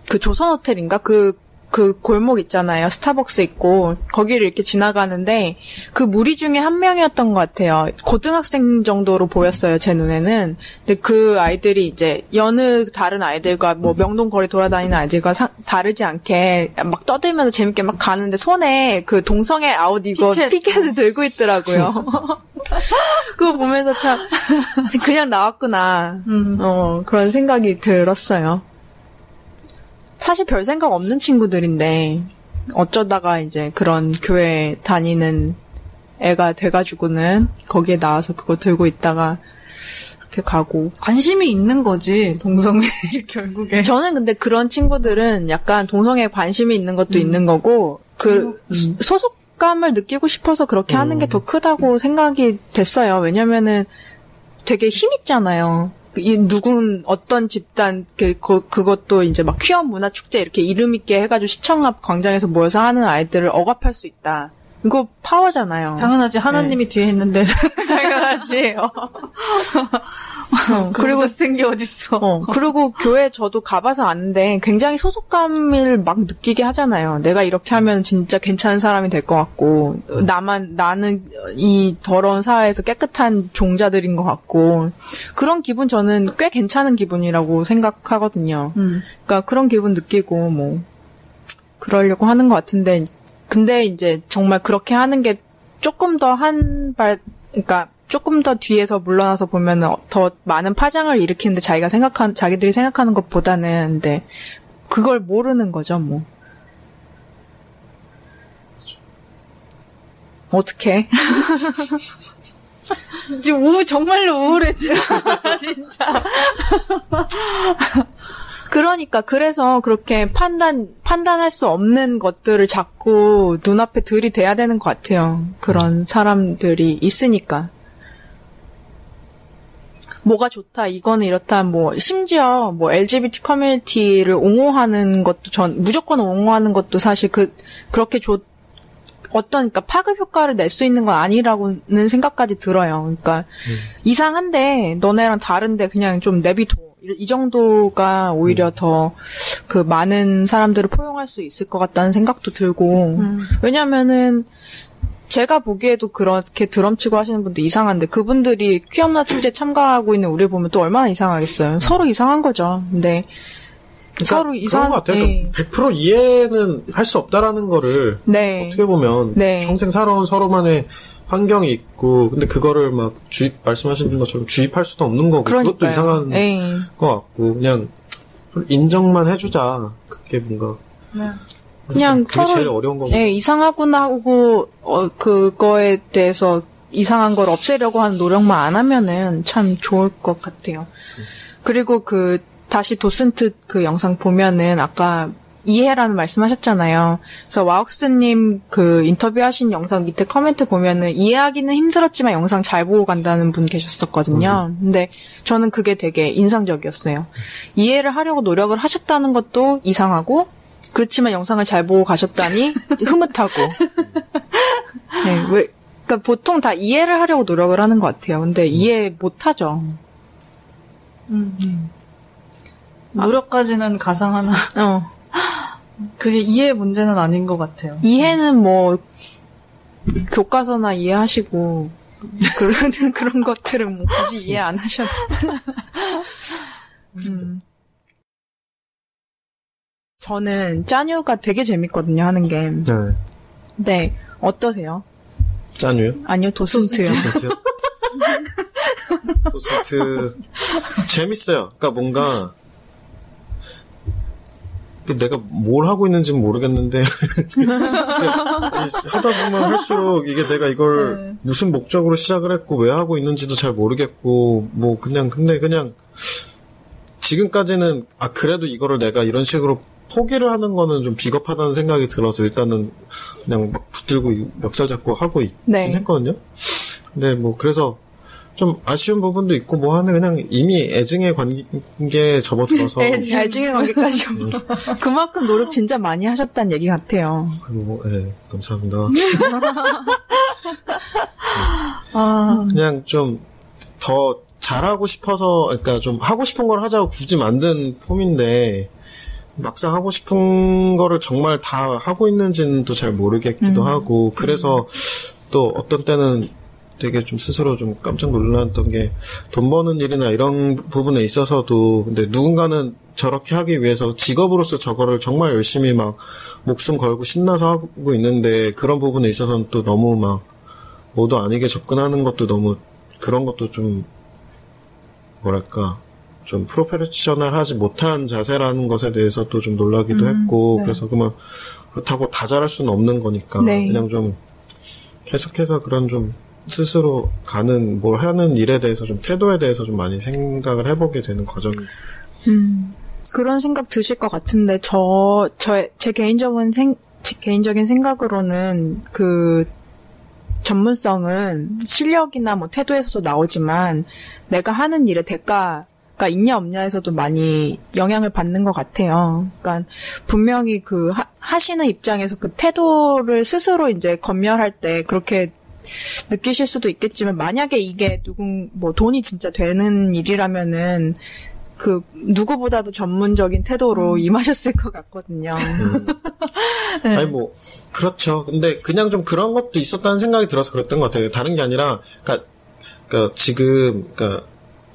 그 조선 호텔인가? 그, 그 골목 있잖아요. 스타벅스 있고 거기를 이렇게 지나가는데 그 무리 중에 한 명이었던 것 같아요. 고등학생 정도로 보였어요. 제 눈에는. 근데 그 아이들이 이제 여느 다른 아이들과 뭐 명동 거리 돌아다니는 아이들과 사- 다르지 않게 막 떠들면서 재밌게 막 가는데 손에 그 동성애 아웃 이거 피켓. 피켓을 들고 있더라고요. 그거 보면서 참 그냥 나왔구나. 음. 어, 그런 생각이 들었어요. 사실 별 생각 없는 친구들인데 어쩌다가 이제 그런 교회 다니는 애가 돼가지고는 거기에 나와서 그거 들고 있다가 이렇게 가고. 관심이 있는 거지 동성애 결국에. 저는 근데 그런 친구들은 약간 동성애에 관심이 있는 것도 있는 거고 그 음. 소속감을 느끼고 싶어서 그렇게 하는 게 더 크다고 생각이 됐어요. 왜냐면은 되게 힘 있잖아요. 이 누군 어떤 집단 그 그- 그것도 이제 막 퀴어 문화 축제 이렇게 이름 있게 해가지고 시청 앞 광장에서 모여서 하는 아이들을 억압할 수 있다. 이거 파워잖아요. 당연하지 하나님이 뒤에 있는데 당연하지. 그리고 그리고 생기 어딨어. 어, 그리고 교회 저도 가봐서 아는데 굉장히 소속감을 막 느끼게 하잖아요. 내가 이렇게 하면 진짜 괜찮은 사람이 될 것 같고, 나만, 나는 이 더러운 사회에서 깨끗한 종자들인 것 같고, 그런 기분 저는 꽤 괜찮은 기분이라고 생각하거든요. 음. 그러니까 그런 기분 느끼고, 뭐, 그러려고 하는 것 같은데, 근데 이제 정말 그렇게 하는 게 조금 더 한 발, 그러니까 조금 더 뒤에서 물러나서 보면 은 더 많은 파장을 일으키는데 자기가 생각한, 자기들이 생각하는 것보다는, 근데 그걸 모르는 거죠, 뭐. 어떻게? 지금 우 정말로 우울해지. 진짜. 그러니까 그래서 그렇게 판단 판단할 수 없는 것들을 자꾸 눈앞에 들이대야 되는 것 같아요. 그런 사람들이 있으니까. 뭐가 좋다, 이거는 이렇다, 뭐, 심지어, 뭐, LGBT 커뮤니티를 옹호하는 것도 전, 무조건 옹호하는 것도 사실 그, 그렇게 좋, 어떤, 그러니까 파급 효과를 낼 수 있는 건 아니라고는 생각까지 들어요. 그러니까, 이상한데, 너네랑 다른데 그냥 좀 내비둬. 이- 이 정도가 오히려 더, 그, 많은 사람들을 포용할 수 있을 것 같다는 생각도 들고, 왜냐면은, 제가 보기에도 그렇게 드럼 치고 하시는 분들 이상한데 그분들이 퀴엄나 축제 참가하고 있는 우리 보면 또 얼마나 이상하겠어요. 서로 이상한 거죠. 근데 그러니까 서로 이상한 것 같아요. 네. 100% 이해는 할 수 없다라는 거를 네. 어떻게 보면 네. 평생 살아온 서로만의 환경이 있고 근데 그거를 막 주입 말씀하신 것처럼 주입할 수도 없는 거고 그것도 그러니까요. 이상한 네. 것 같고 그냥 인정만 해주자 그게 뭔가 그냥 그게 서로 제일 어려운 거고 네, 이상하구나 하고 어, 그거에 대해서 이상한 걸 없애려고 하는 노력만 안 하면은 참 좋을 것 같아요. 그리고 그 다시 도슨트 그 영상 보면은 아까 이해라는 말씀하셨잖아요. 그래서 와옥스님 그 인터뷰하신 영상 밑에 커멘트 보면은 이해하기는 힘들었지만 영상 잘 보고 간다는 분 계셨었거든요. 근데 저는 그게 되게 인상적이었어요. 이해를 하려고 노력을 하셨다는 것도 이상하고 그렇지만 영상을 잘 보고 가셨다니 흐뭇하고. 네, 왜, 그러니까 보통 다 이해를 하려고 노력을 하는 것 같아요. 근데 이해 못 하죠. 노력까지는 가상 하나 어. 그게 이해 문제는 아닌 것 같아요. 이해는 뭐 교과서나 이해하시고 그런 그런 것들은 뭐 굳이 이해 안 하셔도. 음. 저는 짜뉴가 되게 재밌거든요 하는 게. 네. 네 어떠세요? 짠유요? 아니요, 도슨트요. 도슨트요? 도슨트 재밌어요. 그러니까 뭔가 그 내가 뭘 하고 있는지는 모르겠는데 하다 보면 할수록 이게 내가 이걸 무슨 목적으로 시작을 했고 왜 하고 있는지도 잘 모르겠고 뭐 그냥 근데 그냥 지금까지는 아 그래도 이거를 내가 이런 식으로 포기를 하는 거는 좀 비겁하다는 생각이 들어서 일단은 그냥 막 붙들고 멱살 잡고 하고 있긴 네. 했거든요. 근데 뭐 그래서 좀 아쉬운 부분도 있고 뭐 하는 그냥 이미 애증의 관계에 접어들어서 애증의 관계까지 없어. 그만큼 노력 진짜 많이 하셨다는 얘기 같아요. 뭐, 예, 감사합니다. 아, 그냥 좀 더 잘하고 싶어서, 그러니까 좀 하고 싶은 걸 하자고 굳이 만든 폼인데, 막상 하고 싶은 거를 정말 다 하고 있는지는 또 잘 모르겠기도 하고, 그래서 또 어떤 때는 되게 좀 스스로 좀 깜짝 놀랐던 게, 돈 버는 일이나 이런 부분에 있어서도, 근데 누군가는 저렇게 하기 위해서 직업으로서 저거를 정말 열심히 막 목숨 걸고 신나서 하고 있는데, 그런 부분에 있어서는 또 너무 막, 모두 아니게 접근하는 것도 너무 그런 것도 좀 뭐랄까 좀 프로페셔널하지 못한 자세라는 것에 대해서도 좀 놀라기도 했고 네. 그래서 그만 그렇다고 다 잘할 수는 없는 거니까 네. 그냥 좀 계속해서 그런 좀 스스로 가는 뭘 하는 일에 대해서 좀 태도에 대해서 좀 많이 생각을 해보게 되는 과정이 음, 그런 생각 드실 것 같은데, 저, 저, 제 개인적인 생, 제 개인적인 생각으로는 그, 전문성은 실력이나 뭐 태도에서도 나오지만, 내가 하는 일의 대가 가 있냐 없냐에서도 많이 영향을 받는 것 같아요. 그러니까, 분명히 그, 하, 하시는 입장에서 그 태도를 스스로 이제 검열할 때 그렇게 느끼실 수도 있겠지만, 만약에 이게 누군, 뭐 돈이 진짜 되는 일이라면은, 그 누구보다도 전문적인 태도로 임하셨을 것 같거든요. 네. 아니 뭐 그렇죠. 근데 그냥 좀 그런 것도 있었다는 생각이 들어서 그랬던 것 같아요. 다른 게 아니라 그러니까, 그러니까 지금 그러니까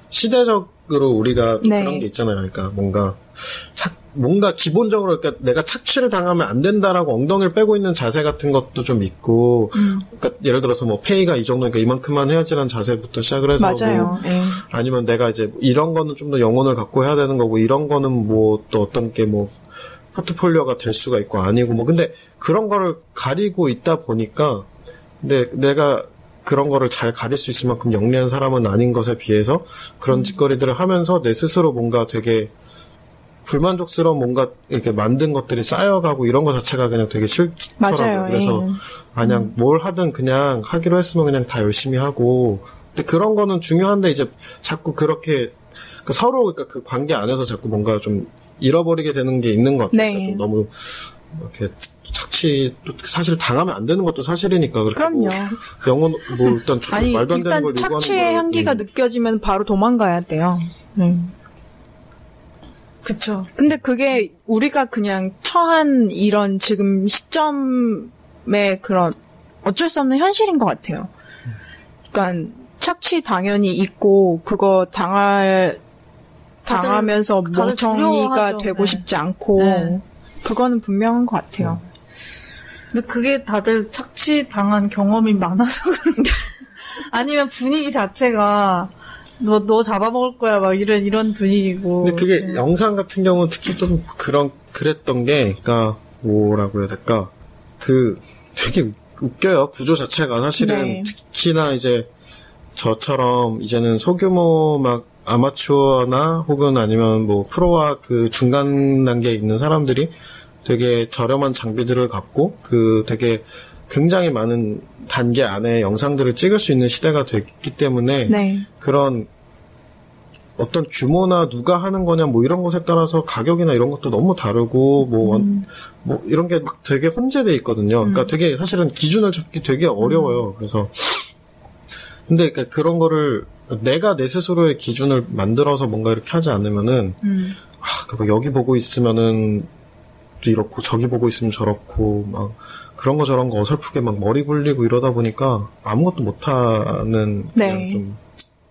시대적으로 우리가 좀 네. 그런 게 있잖아요. 그러니까 뭔가 착 뭔가 기본적으로 그러니까 내가 착취를 당하면 안 된다라고 엉덩이를 빼고 있는 자세 같은 것도 좀 있고 음. 그러니까 예를 들어서 뭐 페이가 이 정도니까 이만큼만 해야지라는 자세부터 시작을 해서 뭐 맞아요. 예. 아니면 내가 이제 이런 거는 좀 더 영혼을 갖고 해야 되는 거고 이런 거는 뭐 또 어떤 게뭐 포트폴리오가 될 수가 있고 아니고 뭐 근데 그런 거를 가리고 있다 보니까 근데 내가 그런 거를 잘 가릴 수 있을 만큼 영리한 사람은 아닌 것에 비해서 그런 짓거리들을 하면서 내 스스로 뭔가 되게 불만족스러운 뭔가 이렇게 만든 것들이 쌓여가고 이런 거 자체가 그냥 되게 싫더라고요. 맞아요. 그래서 예. 그냥 뭘 하든 그냥 하기로 했으면 그냥 다 열심히 하고 근데 그런 거는 중요한데 이제 자꾸 그렇게 그 서로 그러니까 그 관계 안에서 자꾸 뭔가 좀 잃어버리게 되는 게 있는 것 같아요. 네. 좀 너무 이렇게 착취 또 사실 당하면 안 되는 것도 사실이니까 그렇게 그럼요. 뭐 영혼 뭐 일단 저- 아니 말도 안 되는 일단 걸 요구하는 착취의 걸, 향기가 음. 느껴지면 바로 도망가야 돼요. 음. 그쵸. 근데 그게 우리가 그냥 처한 이런 지금 시점의 그런 어쩔 수 없는 현실인 것 같아요. 그러니까 착취 당연히 있고 그거 당할 다들- 당하면서 다들 멍청이가 두려워하죠. 되고 네. 싶지 않고 네. 그거는 분명한 것 같아요. 근데 그게 다들 착취 당한 경험이 많아서 그런가? 아니면 분위기 자체가 너, 너 잡아먹을 거야, 막 이런, 이런 분위기고. 근데 그게 네. 영상 같은 경우는 특히 좀 그런 그랬던 게 그러니까 뭐라고 해야 될까 그 되게 웃- 웃겨요 구조 자체가 사실은 네. 특히나 이제 저처럼 이제는 소규모 막 아마추어나 혹은 아니면 뭐 프로와 그 중간 단계에 있는 사람들이 되게 저렴한 장비들을 갖고 그 되게 굉장히 많은 단계 안에 영상들을 찍을 수 있는 시대가 됐기 때문에 네. 그런 어떤 규모나 누가 하는 거냐 뭐 이런 것에 따라서 가격이나 이런 것도 너무 다르고 뭐, 원- 뭐 이런 게 막 되게 혼재돼 있거든요. 그러니까 되게 사실은 기준을 잡기 되게 어려워요. 그래서 근데 그러니까 그런 거를 내가 내 스스로의 기준을 만들어서 뭔가 이렇게 하지 않으면은 음. 아, 여기 보고 있으면은 또 이렇고 저기 보고 있으면 저렇고 막 그런 거 저런 거 어설프게 막 머리 굴리고 이러다 보니까 아무것도 못하는 네. 좀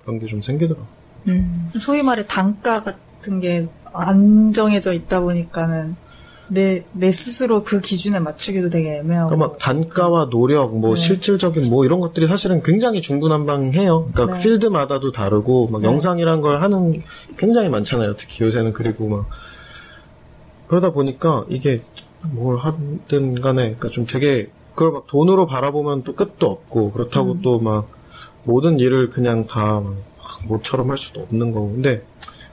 그런 게 좀 생기더라고. 요 음. 소위 말해 단가 같은 게 안 정해져 있다 보니까는 내, 내 스스로 그 기준에 맞추기도 되게 애매하고. 그러니까 막 단가와 노력, 뭐 네. 실질적인 뭐 이런 것들이 사실은 굉장히 중구난방해요. 그러니까 네. 필드마다도 다르고 막 네. 영상이란 걸 하는 굉장히 많잖아요. 특히 요새는 그리고 막 그러다 보니까 이게 뭘 하든 간에 그러니까 좀 되게 그걸 막 돈으로 바라보면 또 끝도 없고 그렇다고 음. 또막 모든 일을 그냥 다막 모처럼 할 수도 없는 거고 근데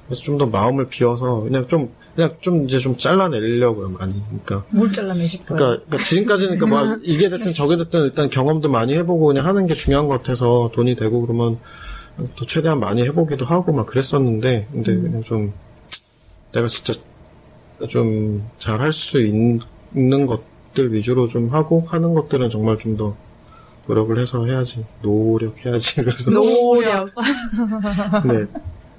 그래서 좀 더 마음을 비워서 그냥 좀 그냥 좀 이제 좀 잘라내려고요 많이 그러니까 뭘 잘라내실 거예요? 그러니까, 그러니까 지금까지는 그러니까 뭐 이게 됐든 저게 됐든 일단 경험도 많이 해보고 그냥 하는 게 중요한 것 같아서 돈이 되고 그러면 또 최대한 많이 해보기도 하고 막 그랬었는데 근데 그냥 좀 내가 진짜 좀 잘 할 수 있는 것들 위주로 좀 하고 하는 것들은 정말 좀 더 노력을 해서 해야지 노력해야지 그래서 노력. 네.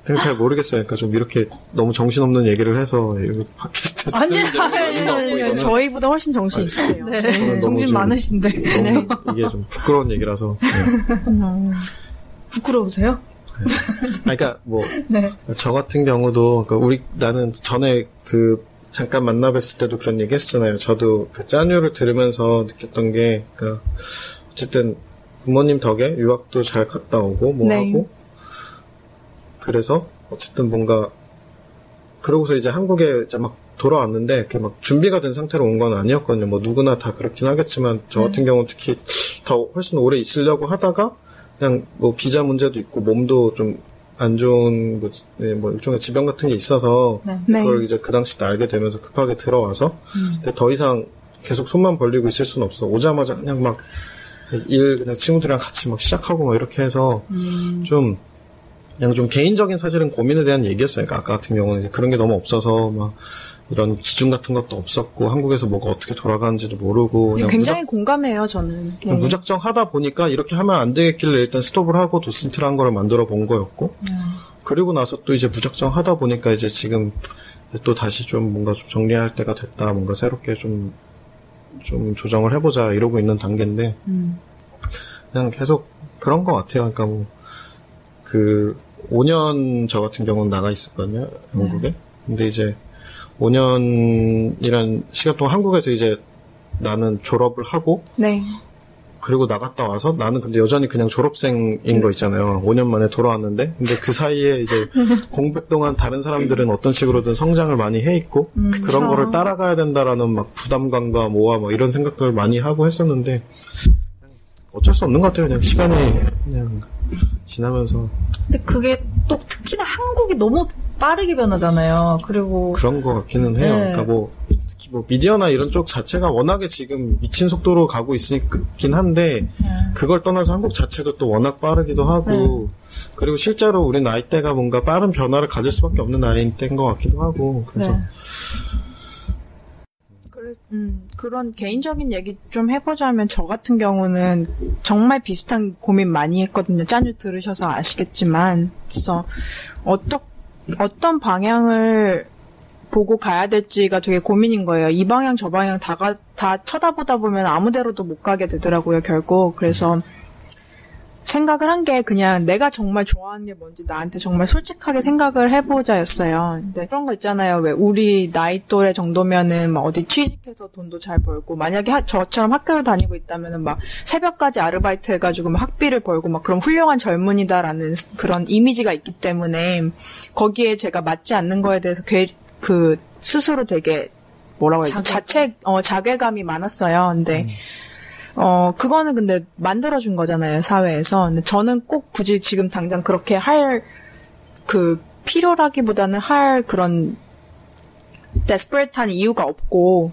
그냥 잘 모르겠어요. 그러니까 좀 이렇게 너무 정신없는 얘기를 해서 팟캐스트 아니, 아니, 아니, 아니, 저희보다 훨씬 정신 있으세요. 네. 너무 정신 좀- 많으신데. 너무 이게 좀 부끄러운 얘기라서. 네. 부끄러우세요? 그러니까 뭐 네. 저 같은 경우도 그 우리 나는 전에 그 잠깐 만나 뵀을 때도 그런 얘기 했었잖아요. 저도 그 짜뉴를 들으면서 느꼈던 게그 어쨌든 부모님 덕에 유학도 잘 갔다 오고 뭐 네. 하고 그래서 어쨌든 뭔가 그러고서 이제 한국에 이제 막 돌아왔는데 이렇게 막 준비가 된 상태로 온 건 아니었거든요. 뭐 누구나 다 그렇긴 하겠지만 저 같은 경우는 특히 더 훨씬 오래 있으려고 하다가 그냥 뭐 비자 문제도 있고 몸도 좀 안 좋은 뭐, 네, 뭐 일종의 지병 같은 게 있어서 네. 그걸 이제 그 당시 때 알게 되면서 급하게 들어와서 근데 더 이상 계속 손만 벌리고 있을 수는 없어 오자마자 그냥 막 일 그냥 친구들이랑 같이 막 시작하고 막 이렇게 해서 좀 그냥 좀 개인적인 사실은 고민에 대한 얘기였어요. 그러니까 아까 같은 경우는 이제 그런 게 너무 없어서 막 이런 기준 같은 것도 없었고 한국에서 뭐가 어떻게 돌아가는지도 모르고 그냥 굉장히 공감해요, 저는. 네. 무작정 하다 보니까 이렇게 하면 안 되겠길래 일단 스톱을 하고 도슨트라는 거를 만들어 본 거였고 그리고 나서 또 이제 무작정 하다 보니까 이제 지금 또 다시 좀 뭔가 좀 정리할 때가 됐다 뭔가 새롭게 좀 좀 조정을 해보자 이러고 있는 단계인데 그냥 계속 그런 것 같아요. 그러니까 뭐 그 5년 저 같은 경우는 나가 있었거든요 영국에. 근데 이제 5년이란 시간 동안 한국에서 이제 나는 졸업을 하고 네. 그리고 나갔다 와서 나는 근데 여전히 그냥 졸업생인 거 있잖아요. 5년 만에 돌아왔는데 근데 그 사이에 이제 공백 동안 다른 사람들은 어떤 식으로든 성장을 많이 해 있고 그런 거를 따라가야 된다라는 막 부담감과 뭐와 뭐 이런 생각들을 많이 하고 했었는데 어쩔 수 없는 것 같아요. 그냥 시간이 그냥 지나면서 근데 그게 또 특히나 한국이 너무 빠르게 변하잖아요. 그리고 그런 것 같기는 해요. 네. 그러니까 뭐 특히 뭐 미디어나 이런 쪽 자체가 워낙에 지금 미친 속도로 가고 있긴 한데 그걸 떠나서 한국 자체도 또 워낙 빠르기도 하고 그리고 실제로 우리 나이대가 뭔가 빠른 변화를 가질 수밖에 없는 나이대인 것 같기도 하고 그래서 네. 음, 그런 개인적인 얘기 좀 해보자면 저 같은 경우는 정말 비슷한 고민 많이 했거든요. 짜뉴 들으셔서 아시겠지만. 그래서 어떠, 어떤 방향을 보고 가야 될지가 되게 고민인 거예요. 이 방향 저 방향 다, 가, 다 쳐다보다 보면 아무 데로도 못 가게 되더라고요, 결국. 그래서 생각을 한 게 그냥 내가 정말 좋아하는 게 뭔지 나한테 정말 솔직하게 생각을 해보자였어요. 근데 그런 거 있잖아요. 왜 우리 나이 또래 정도면은 막 어디 취직해서 돈도 잘 벌고 만약에 하- 저처럼 학교를 다니고 있다면은 막 새벽까지 아르바이트 해가지고 막 학비를 벌고 막 그런 훌륭한 젊은이다라는 스- 그런 이미지가 있기 때문에 거기에 제가 맞지 않는 거에 대해서 괴, 그 스스로 되게 뭐라고 해야지 자책 어 자괴감이 많았어요. 근데 어, 그거는 근데 만들어준 거잖아요, 사회에서. 근데 저는 꼭 굳이 지금 당장 그렇게 할, 그, 필요라기보다는 할 그런, 데스퍼레트한 이유가 없고,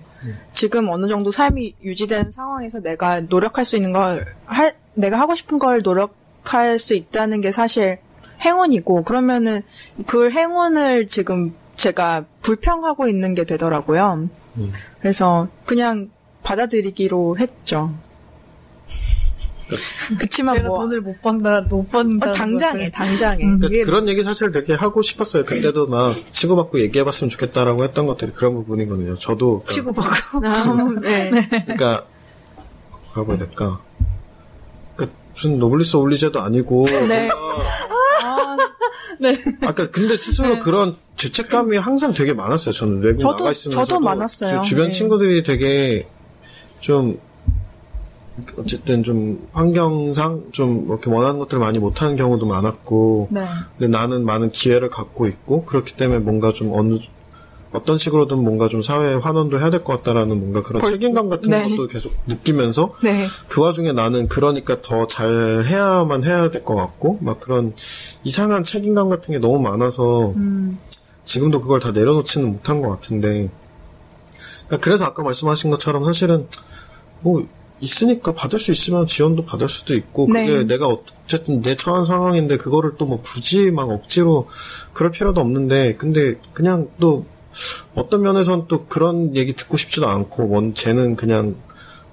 지금 어느 정도 삶이 유지된 상황에서 내가 노력할 수 있는 걸, 할, 내가 하고 싶은 걸 노력할 수 있다는 게 사실 행운이고, 그러면은 그 행운을 지금 제가 불평하고 있는 게 되더라고요. 그래서 그냥 받아들이기로 했죠. 그치만 내가 뭐 돈을 못 번다, 못 번다. 어, 당장에 당장에 그러니까 그게 그런 얘기 사실 되게 하고 싶었어요. 그때도 막 치고받고 얘기해봤으면 좋겠다라고 했던 것들이 그런 부분이거든요. 저도 그러니까, 치고받고. 아, 네. 그러니까 뭐라고 해야 될까? 그러니까 무슨 노블리스 오블리제도 아니고 네. 아, 네. 아까 근데 스스로 그런 죄책감이 항상 되게 많았어요. 저는 외국 저도- 나가 있으면서 저도 많았어요. 주변 네. 친구들이 되게 좀 어쨌든 좀 환경상 좀 이렇게 원하는 것들을 많이 못하는 경우도 많았고 네. 근데 나는 많은 기회를 갖고 있고 그렇기 때문에 뭔가 좀 어느 어떤 식으로든 뭔가 좀 사회에 환원도 해야 될 것 같다라는 뭔가 그런 벌- 책임감 같은 네. 것도 계속 느끼면서 네. 그 와중에 나는 그러니까 더 잘 해야만 해야 될 것 같고 막 그런 이상한 책임감 같은 게 너무 많아서 음. 지금도 그걸 다 내려놓지는 못한 것 같은데 그러니까 그래서 아까 말씀하신 것처럼 사실은 뭐 있으니까 받을 수 있으면 지원도 받을 수도 있고 그게 네. 내가 어쨌든 내 처한 상황인데 그거를 또 뭐 굳이 막 억지로 그럴 필요도 없는데 근데 그냥 또 어떤 면에선 또 그런 얘기 듣고 싶지도 않고 원 쟤는 그냥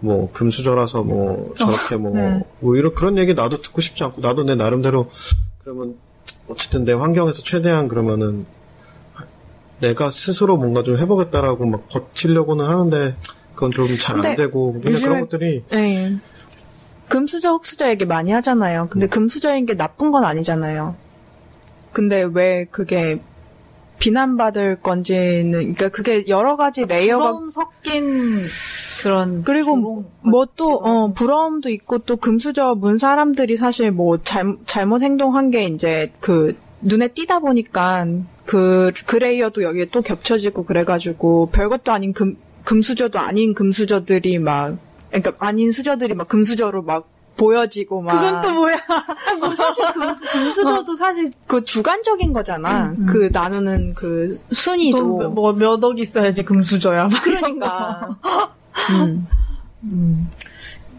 뭐 금수저라서 뭐 저렇게 뭐, 네. 뭐 이런 그런 얘기 나도 듣고 싶지 않고 나도 내 나름대로 그러면 어쨌든 내 환경에서 최대한 그러면은 내가 스스로 뭔가 좀 해보겠다라고 막 버티려고는 하는데 그건 좀 잘안 근데 되고 요즘에- 그런 것들이 네. 금수저, 흑수저 얘기 많이 하잖아요. 근데 금수저인 게 나쁜 건 아니잖아요. 근데 왜 그게 비난받을 건지는, 그러니까 그게 여러 가지 layer가 부러움 섞인 그런 그리고 뭐 또, 어, 부러움도 있고 또 금수저 문 사람들이 사실 뭐 잘, 잘못 행동한 게 이제 그 눈에 띄다 보니까 그, 그 layer도 여기에 또 겹쳐지고 그래가지고 별것도 아닌 금, 금수저도 아닌 금수저들이 막, 그러니까 아닌 수저들이 막 금수저로 막 보여지고 막. 그건 또 뭐야? 뭐 사실 금수, 금수저도 사실 그 주관적인 거잖아. 그 나누는 그 순위도. 뭐몇억 있어야지 금수저야. 그러니까. 음.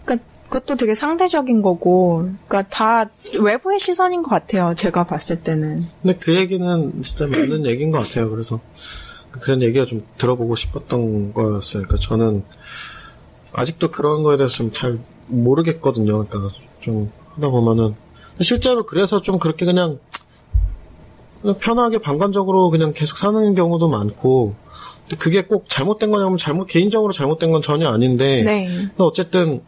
그러니까 그것도 되게 상대적인 거고, 그러니까 다 외부의 시선인 것 같아요. 제가 봤을 때는. 근데 그 얘기는 진짜 맞는 얘기인 것 같아요. 그래서 그런 얘기가 좀 들어보고 싶었던 거였어요. 그러니까 저는 아직도 그런 거에 대해서 좀잘 모르겠거든요. 그러니까 좀 하다 보면은 실제로 그래서 좀 그렇게 그냥 그냥 편하게 방관적으로 그냥 계속 사는 경우도 많고 그게 꼭 잘못된 거냐면 잘못 개인적으로 잘못된 건 전혀 아닌데 네. 어쨌든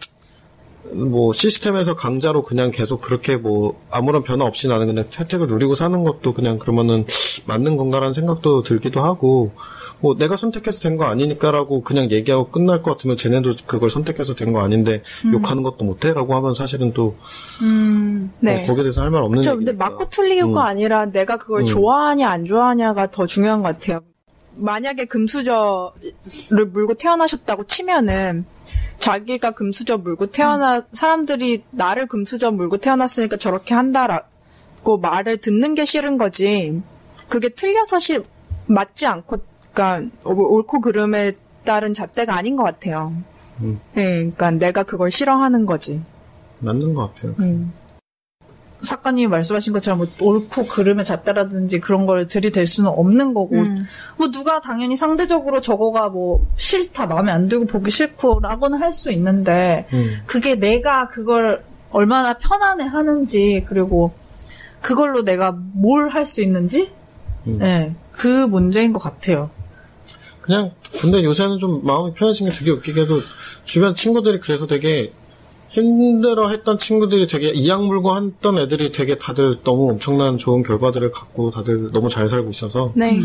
뭐 시스템에서 강자로 그냥 계속 그렇게 뭐 아무런 변화 없이 나는 그냥 혜택을 누리고 사는 것도 그냥 그러면은 맞는 건가라는 생각도 들기도 하고 뭐 내가 선택해서 된 거 아니니까라고 그냥 얘기하고 끝날 것 같으면 쟤네도 그걸 선택해서 된 거 아닌데 욕하는 것도 못해라고 하면 사실은 또 음. 네. 어, 거기에 대해서 할 말 없는. 얘기니까. 근데 맞고 틀리고가 음. 아니라 내가 그걸 음. 좋아하냐 안 좋아하냐가 더 중요한 것 같아요. 만약에 금수저를 물고 태어나셨다고 치면은 자기가 금수저 물고 태어나 사람들이 나를 금수저 물고 태어났으니까 저렇게 한다라고 말을 듣는 게 싫은 거지. 그게 틀려서 시, 맞지 않고, 그러니까 옳고 그름에 따른 잣대가 아닌 것 같아요. 음. 예, 그러니까 내가 그걸 싫어하는 거지. 맞는 것 같아요. 음. 작가님이 말씀하신 것처럼 뭐 옳고 그름에 잣대라든지 그런 걸 들이댈 수는 없는 거고 음. 뭐 누가 당연히 상대적으로 저거가 뭐 싫다 마음에 안 들고 보기 싫고라고는 할 수 있는데 음. 그게 내가 그걸 얼마나 편안해 하는지 그리고 그걸로 내가 뭘 할 수 있는지 음. 네, 그 문제인 것 같아요. 그냥 근데 요새는 좀 마음이 편해진 게 되게 웃기게도 주변 친구들이 그래서 되게 힘들어 했던 친구들이 되게 이악 물고 했던 애들이 되게 다들 너무 엄청난 좋은 결과들을 갖고 다들 너무 잘 살고 있어서. 네.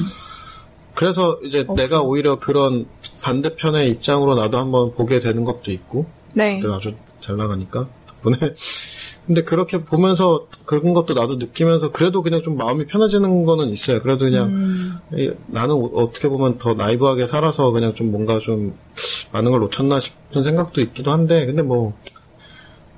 그래서 이제 내가 오히려 그런 반대편의 입장으로 나도 한번 보게 되는 것도 있고. 네. 들 아주 잘 나가니까 덕분에. 근데 그렇게 보면서 그런 것도 나도 느끼면서 그래도 그냥 좀 마음이 편해지는 거는 있어요. 그래도 그냥 이- 나는 어- 어떻게 보면 더 나이브하게 살아서 그냥 좀 뭔가 좀 많은 걸 놓쳤나 싶은 생각도 있기도 한데. 근데 뭐,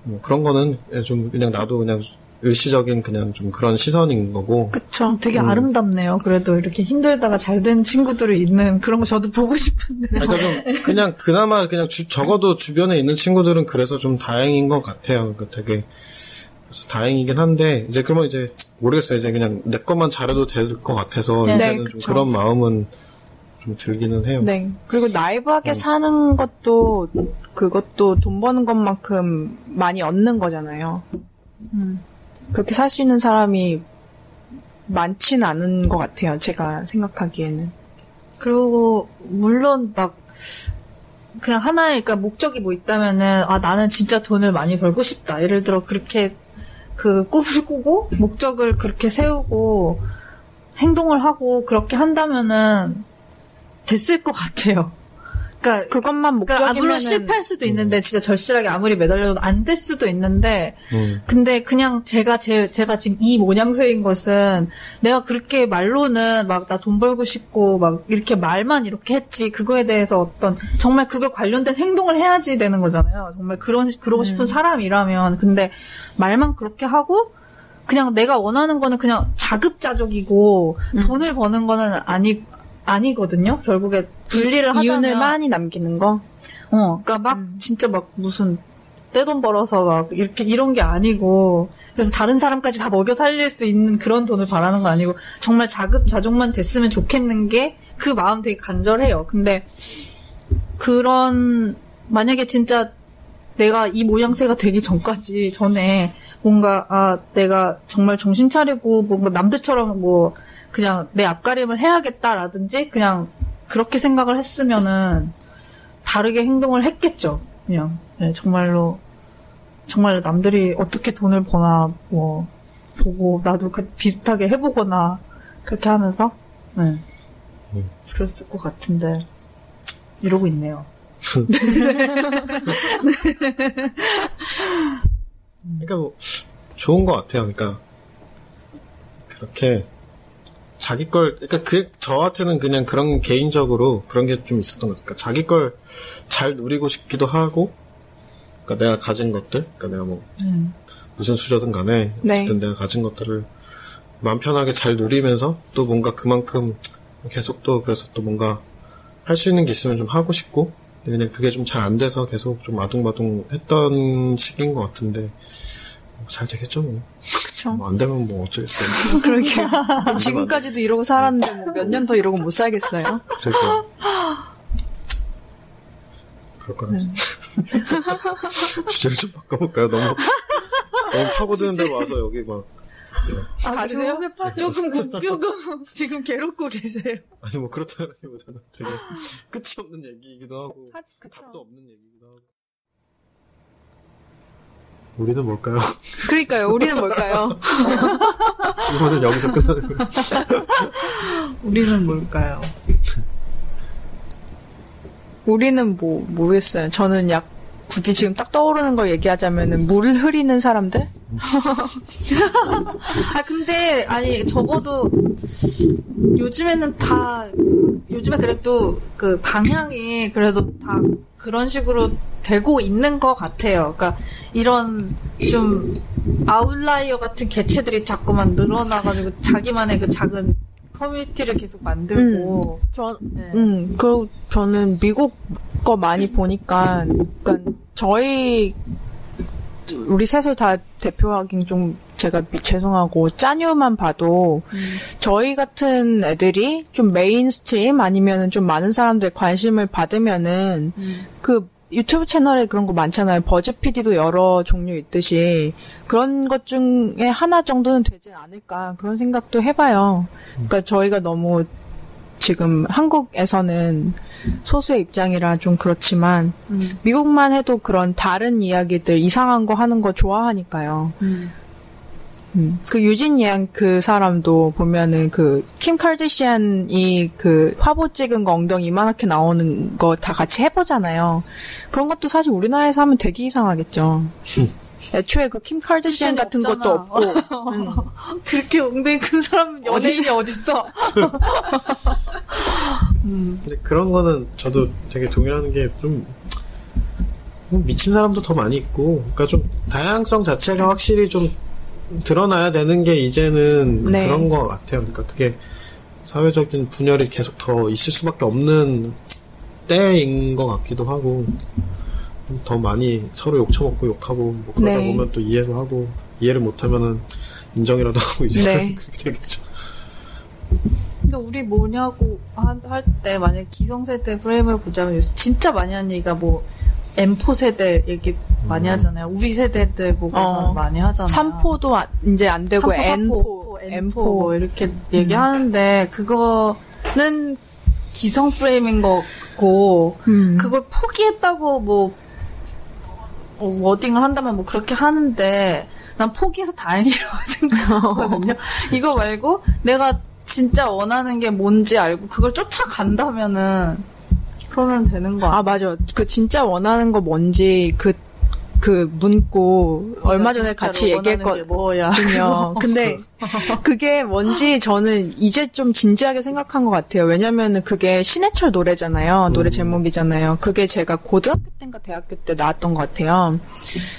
뭐 그런 거는 좀 그냥 나도 그냥 일시적인 그냥 좀 그런 시선인 거고 그쵸. 되게 음. 아름답네요. 그래도 이렇게 힘들다가 잘 된 친구들이 있는 그런 거 저도 보고 싶은데. 그러니까 좀 그냥 그나마 그냥 주- 적어도 주변에 있는 친구들은 그래서 좀 다행인 것 같아요. 그러니까 되게 그래서 다행이긴 한데 이제 그러면 이제 모르겠어요. 이제 그냥 내 것만 잘해도 될 것 같아서 네, 이제는 좀 그쵸. 그런 마음은 좀 들기는 해요. 네. 그리고 나이브하게 사는 것도 그것도 돈 버는 것만큼 많이 얻는 거잖아요. 음. 그렇게 살 수 있는 사람이 많지는 않은 것 같아요. 제가 생각하기에는. 그리고 물론 막 그냥 하나의 그러니까 목적이 뭐 있다면은 아 나는 진짜 돈을 많이 벌고 싶다. 예를 들어 그렇게 그 꿈을 꾸고 목적을 그렇게 세우고 행동을 하고 그렇게 한다면은 됐을 것 같아요. 그러니까 그것만 그러니까 아, 목적이면 물론 실패할 수도 있는데 진짜 절실하게 아무리 매달려도 안 될 수도 있는데 음. 근데 그냥 제가 제 제가 지금 이 모양새인 것은 내가 그렇게 말로는 막 나 돈 벌고 싶고 막 이렇게 말만 이렇게 했지 그거에 대해서 어떤 정말 그거 관련된 행동을 해야지 되는 거잖아요. 정말 그런 그러고 싶은 사람이라면 근데 말만 그렇게 하고 그냥 내가 원하는 거는 그냥 자급자족이고 돈을 버는 거는 아니 아니거든요. 결국에 분리를 하자면 이윤을 많이 남기는 거. 어, 그러니까 막 진짜 막 무슨 떼돈 벌어서 막 이렇게 이런 게 아니고 그래서 다른 사람까지 다 먹여 살릴 수 있는 그런 돈을 바라는 거 아니고 정말 자급자족만 됐으면 좋겠는 게 그 마음 되게 간절해요. 근데 그런 만약에 진짜 내가 이 모양새가 되기 전까지 전에 뭔가 아 내가 정말 정신 차리고 뭔가 남들처럼 뭐 그냥 내 앞가림을 해야겠다라든지 그냥 그렇게 생각을 했으면은 다르게 행동을 했겠죠. 그냥 네, 정말로 정말 남들이 어떻게 돈을 버나 뭐 보고 나도 그 비슷하게 해보거나 그렇게 하면서 네. 음. 그랬을 것 같은데 이러고 있네요. 그러니까 뭐 좋은 것 같아요. 그러니까 그렇게 자기 걸 그러니까 그 저한테는 그냥 그런 개인적으로 그런 게 좀 있었던 것 같아요. 그러니까 자기 걸 잘 누리고 싶기도 하고, 그러니까 내가 가진 것들, 그러니까 내가 뭐 음. 무슨 수저든 간에 네. 어쨌든 내가 가진 것들을 마음 편하게 잘 누리면서 또 뭔가 그만큼 계속 또 그래서 또 뭔가 할 수 있는 게 있으면 좀 하고 싶고 그냥 그게 좀 잘 안 돼서 계속 좀 아둥바둥 했던 시기인 것 같은데 뭐 잘 되겠죠 뭐. 그쵸. 뭐안 되면 뭐 어쩌겠어요. 그러게요. 지금까지도 이러고 살았는데 뭐 몇 년 더 이러고 못 살겠어요. 그러니까 그럴 거라. 주제를 좀 바꿔볼까요? 너무 너무 파고드는데 와서 여기 막 아? 홈에 파- 조금 구- 조금 지금 괴롭고 계세요. 아니 뭐 그렇다기보다는 되게 끝이 없는 얘기이기도 하고 하-. 답도 없는 얘기이기도 하고 우리는 뭘까요? 그러니까요. 우리는 뭘까요? 질문은 여기서 끝나는 거예요. 우리는 뭘까요? 우리는 뭐 모르겠어요. 저는 약 굳이 지금 딱 떠오르는 걸 얘기하자면은 물 흐리는 사람들? 아 근데 아니 적어도 요즘에는 다 요즘에 그래도 그 방향이 그래도 다 그런 식으로 되고 있는 것 같아요. 그러니까 이런 좀 아웃라이어 같은 개체들이 자꾸만 늘어나가지고 자기만의 그 작은 커뮤니티를 계속 만들고 저, 네. 음, 그, 저는 미국 거 많이 보니까, 그러니까 저희, 우리 셋을 다 대표하긴 좀 제가 미- 죄송하고, 짜뉴만 봐도, 저희 같은 애들이 좀 mainstream 아니면은 좀 많은 사람들의 관심을 받으면은, 그 유튜브 채널에 그런 거 많잖아요. BuzzFeed도 여러 종류 있듯이 그런 것 중에 하나 정도는 되지 않을까 그런 생각도 해봐요. 그러니까 저희가 너무 지금 한국에서는 소수의 입장이라 좀 그렇지만 미국만 해도 그런 다른 이야기들 이상한 거 하는 거 좋아하니까요. 음. 그 유진 양 그 사람도 보면은 그 킴 칼디시안이 그 화보 찍은 거 엉덩이 이만하게 나오는 거 다 같이 해보잖아요. 그런 것도 사실 우리나라에서 하면 되게 이상하겠죠. 애초에 그킴 칼디시안 같은 것도 없잖아. 없고. 음. 그렇게 엉덩이 큰 사람 연예인이 어딨어? 근데 그런 거는 저도 되게 동일하는 게좀 뭐 미친 사람도 더 많이 있고, 그러니까 좀 다양성 자체가 확실히 좀 드러나야 되는 게 이제는 네. 그런 것 같아요. 그러니까 그게 사회적인 분열이 계속 더 있을 수밖에 없는 때인 것 같기도 하고, 더 많이 서로 욕처먹고 욕하고, 뭐 그러다 네. 보면 또 이해도 하고, 이해를 못하면은 인정이라도 하고 이제 네. 그렇게 되겠죠. 그러니까 우리 뭐냐고 할 때 만약 기성세대 프레임으로 보자면 진짜 많이 하는 얘기가 뭐 M4 세대 얘기 많이 음. 하잖아요. 우리 세대들 보고서 어. 많이 하잖아요. 삼포도 아- 이제 안 되고 삼포, 삼포, N4, M4 뭐 이렇게 얘기하는데 그거는 기성 프레임인 거고 음. 그걸 포기했다고 뭐 어, 워딩을 한다면 뭐 그렇게 하는데 난 포기해서 다행이라고 생각하거든요. 이거 말고 내가 진짜 원하는 게 뭔지 알고 그걸 쫓아간다면은 그러면 되는 거 아, 맞아. 그 진짜 원하는 거 뭔지 그, 그 문구 얼마 전에 같이 얘기했거든요. 근데 그게 뭔지 저는 이제 좀 진지하게 생각한 것 같아요. 왜냐면은 그게 신해철 노래잖아요. 노래 제목이잖아요. 그게 제가 고등학교 때인가 대학교 때 나왔던 것 같아요.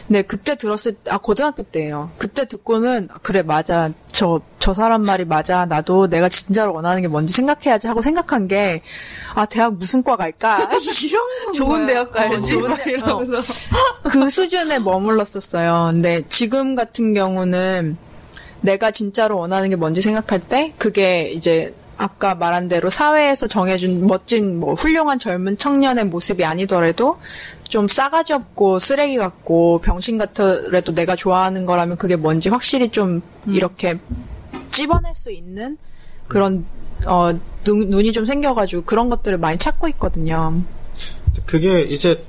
근데 그때 들었을 때, 아, 고등학교 때예요. 그때 듣고는, 그래, 맞아. 저, 저 사람 말이 맞아. 나도 내가 진짜로 원하는 게 뭔지 생각해야지 하고 생각한 게, 아, 대학 무슨 과 갈까? 이런 좋은. 대학 가야지. 어, 좋은 막 대학. 이러면서. 그 수 준에 머물렀었어요. 근데 지금 같은 경우는 내가 진짜로 원하는 게 뭔지 생각할 때 그게 이제 아까 말한 대로 사회에서 정해준 멋진 뭐 훌륭한 젊은 청년의 모습이 아니더라도 좀 싸가지 없고 쓰레기 같고 병신 같더라도 내가 좋아하는 거라면 그게 뭔지 확실히 좀 이렇게 찝어낼 수 있는 그런 어 눈, 눈이 좀 생겨가지고 그런 것들을 많이 찾고 있거든요. 그게 이제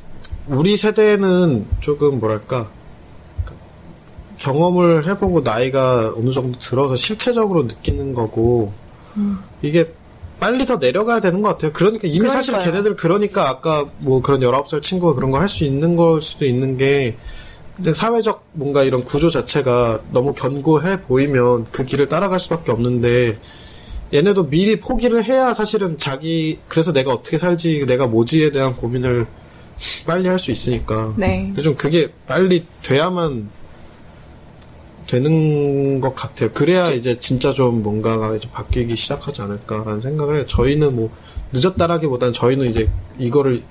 우리 세대는 조금 뭐랄까 경험을 해보고 나이가 어느 정도 들어서 실체적으로 느끼는 거고 이게 빨리 더 내려가야 되는 것 같아요. 그러니까 이미 사실 그러니까요. 걔네들 그러니까 아까 뭐 그런 19살 친구가 그런 거 할 수 있는 걸 수도 있는 게 근데 사회적 뭔가 이런 구조 자체가 너무 견고해 보이면 그 길을 따라갈 수밖에 없는데 얘네도 미리 포기를 해야 사실은 자기 그래서 내가 어떻게 살지 내가 뭐지에 대한 고민을 빨리 할 수 있으니까 네. 근데 좀 그게 빨리 돼야만 되는 것 같아요. 그래야 이제 진짜 좀 뭔가가 이제 바뀌기 시작하지 않을까라는 생각을 해요. 저희는 뭐 늦었다라기보다는 저희는 이제 이거를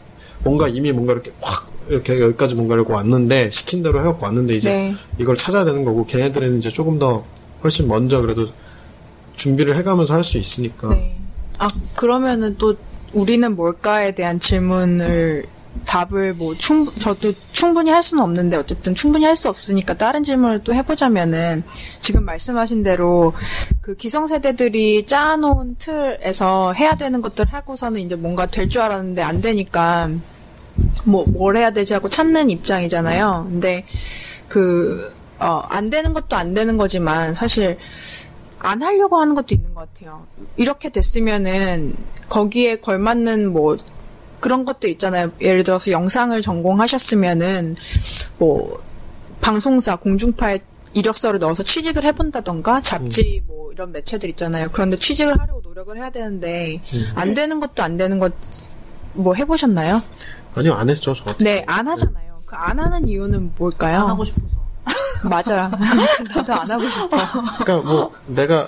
뭔가 이미 뭔가 이렇게 확 이렇게 여기까지 뭔가 이렇게 왔는데 시킨 대로 해갖고 왔는데 이제 네. 이걸 찾아야 되는 거고 걔네들은 이제 조금 더 훨씬 먼저 그래도 준비를 해가면서 할 수 있으니까 네. 아, 그러면은 또 우리는 뭘까에 대한 질문을 답을 뭐 충분 저도 충분히 할 수는 없는데 어쨌든 충분히 할 수 없으니까 다른 질문을 또 해보자면은 지금 말씀하신 대로 그 기성세대들이 짜놓은 틀에서 해야 되는 것들 하고서는 이제 뭔가 될 줄 알았는데 안 되니까 뭐 뭘 해야 되지 하고 찾는 입장이잖아요. 근데 그 어, 안 되는 것도 안 되는 거지만 사실 안 하려고 하는 것도 있는 것 같아요. 이렇게 됐으면은 거기에 걸맞는 뭐 그런 것도 있잖아요. 예를 들어서 영상을 전공하셨으면은 뭐 방송사 공중파에 이력서를 넣어서 취직을 해본다던가 잡지 뭐 이런 매체들 있잖아요. 그런데 취직을 하려고 노력을 해야 되는데 안 되는 것도 안 되는 것 뭐 해보셨나요? 아니요 안 했죠 저 같은 네, 안 하잖아요. 그 안 하는 이유는 뭘까요? 안 하고 싶어서. 맞아. 나도 안 하고 싶어. 그러니까 뭐 내가